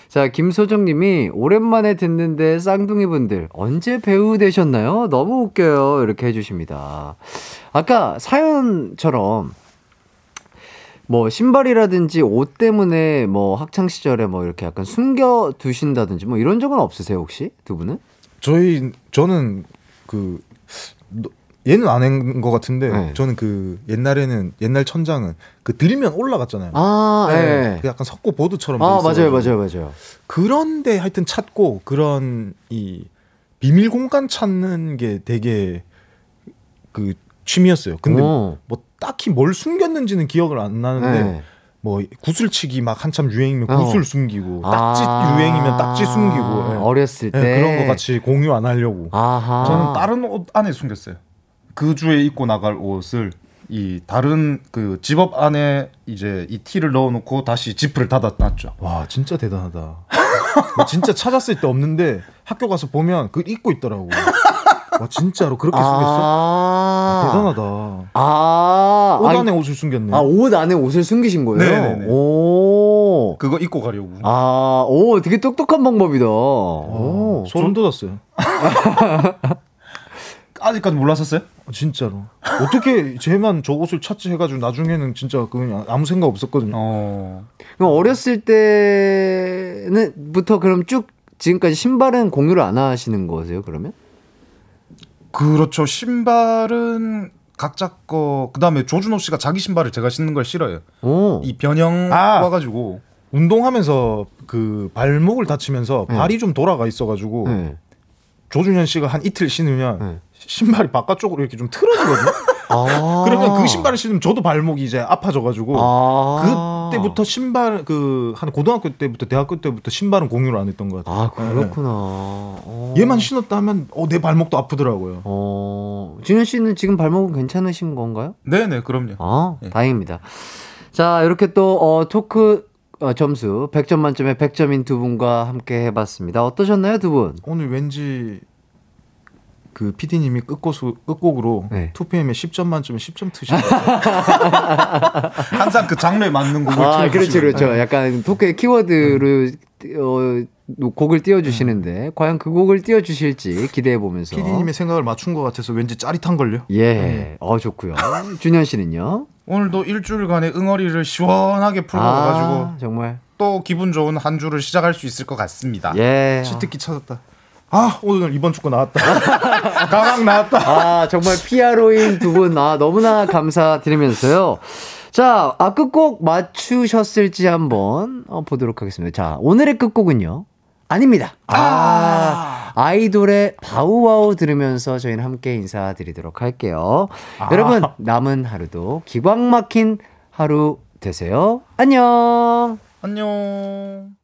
자, 김소정 님이 오랜만에 듣는데 쌍둥이 분들 언제 배우 되셨나요? 너무 웃겨요. 이렇게 해 주십니다. 아까 사연처럼 뭐 신발이라든지 옷 때문에 뭐 학창 시절에 뭐 이렇게 약간 숨겨 두신다든지 뭐 이런 적은 없으세요 혹시 두 분은? 저희 저는 그 너- 얘는 안 한 것 같은데 네. 저는 그 옛날에는 옛날 천장은 그 들리면 올라갔잖아요. 아, 예. 그 약간 석고 보드처럼 돼 아. 맞아요 맞아요 맞아요. 그런데 하여튼 찾고 그런 이 비밀 공간 찾는 게 되게 그 취미였어요. 근데 오. 뭐 딱히 뭘 숨겼는지는 기억을 안 나는데 네. 뭐 구슬치기 막 한참 유행이면 어. 구슬 숨기고 딱지 아. 유행이면 딱지 숨기고 예. 어렸을 때 예, 그런 거 같이 공유 안 하려고. 아하. 저는 다른 옷 안에 숨겼어요. 그 주에 입고 나갈 옷을 이 다른 그 집업 안에 이제 이 티를 넣어놓고 다시 지프를 닫아놨죠. 와 진짜 대단하다. 뭐 진짜 찾았을 때 없는데 학교 가서 보면 그 입고 있더라고. 와 진짜로 그렇게 숨겼어? 아, 대단하다. 아, 옷 아니, 안에 옷을 숨겼네. 아, 옷 안에 옷을 숨기신 거예요? 네네네. 오. 그거 입고 가려고. 아, 오, 되게 똑똑한 방법이다. 오, 소름 돋았어요. 아직까지 몰랐었어요? 진짜로. 어떻게 쟤만 저 옷을 찾지 해가지고 나중에는 진짜 그냥 아무 생각 없었거든요. 어. 그럼 어렸을 때는부터 그럼 쭉 지금까지 신발은 공유를 안 하시는 거세요, 그러면? 그렇죠. 신발은 각자 거 그다음에 조준호 씨가 자기 신발을 제가 신는 걸 싫어해요. 오. 이 변형 아. 와가지고 운동하면서 그 발목을 다치면서 네. 발이 좀 돌아가 있어가지고 네. 조준현 씨가 한 이틀 신으면 네. 신발이 바깥쪽으로 이렇게 좀 틀어지거든요. 아. 그러면 그 신발을 신으면 저도 발목이 이제 아파져가지고 아. 그때부터 신발 그 한 고등학교 때부터 대학교 때부터 신발은 공유를 안 했던 것 같아요. 아, 그렇구나. 어. 얘만 신었다면 어, 내 발목도 아프더라고요. 어. 준현 씨는 지금 발목은 괜찮으신 건가요? 네네 그럼요. 아, 예. 다행입니다. 자, 이렇게 또, 어, 토크, 어, 점수 100점 만점에 100점인 두 분과 함께 해봤습니다. 어떠셨나요, 두 분? 오늘 왠지 그 PD님이 끝곡으로, 끝곡으로 네. 2PM에 10점 만점에 10점 트신 것 항상 그 장르에 맞는 곡을 아. 그렇죠, 그렇죠. 약간 토크의 키워드를, 어, 곡을 띄워주시는데, 과연 그 곡을 띄워주실지 기대해 보면서. PD님의 생각을 맞춘 것 같아서 왠지 짜릿한 걸요? 예, 어, 좋고요 준현 씨는요? 오늘도 일주일간의 응어리를 시원하게 풀고 가가지고 아, 정말. 또 기분 좋은 한 주를 시작할 수 있을 것 같습니다. 예. 치트키 찾았다. 아 오늘 이번 축구 나왔다. 가강 나왔다. 아, 정말 피아로인 두 분, 아, 너무나 감사드리면서요. 자, 아, 끝곡 맞추셨을지 한번 어, 보도록 하겠습니다. 자, 오늘의 끝곡은요. 아닙니다. 아, 아 이돌의 바우와우 들으면서 저희는 함께 인사드리도록 할게요. 여러분, 남은 하루도 기광 막힌 하루 되세요. 안녕! 안녕.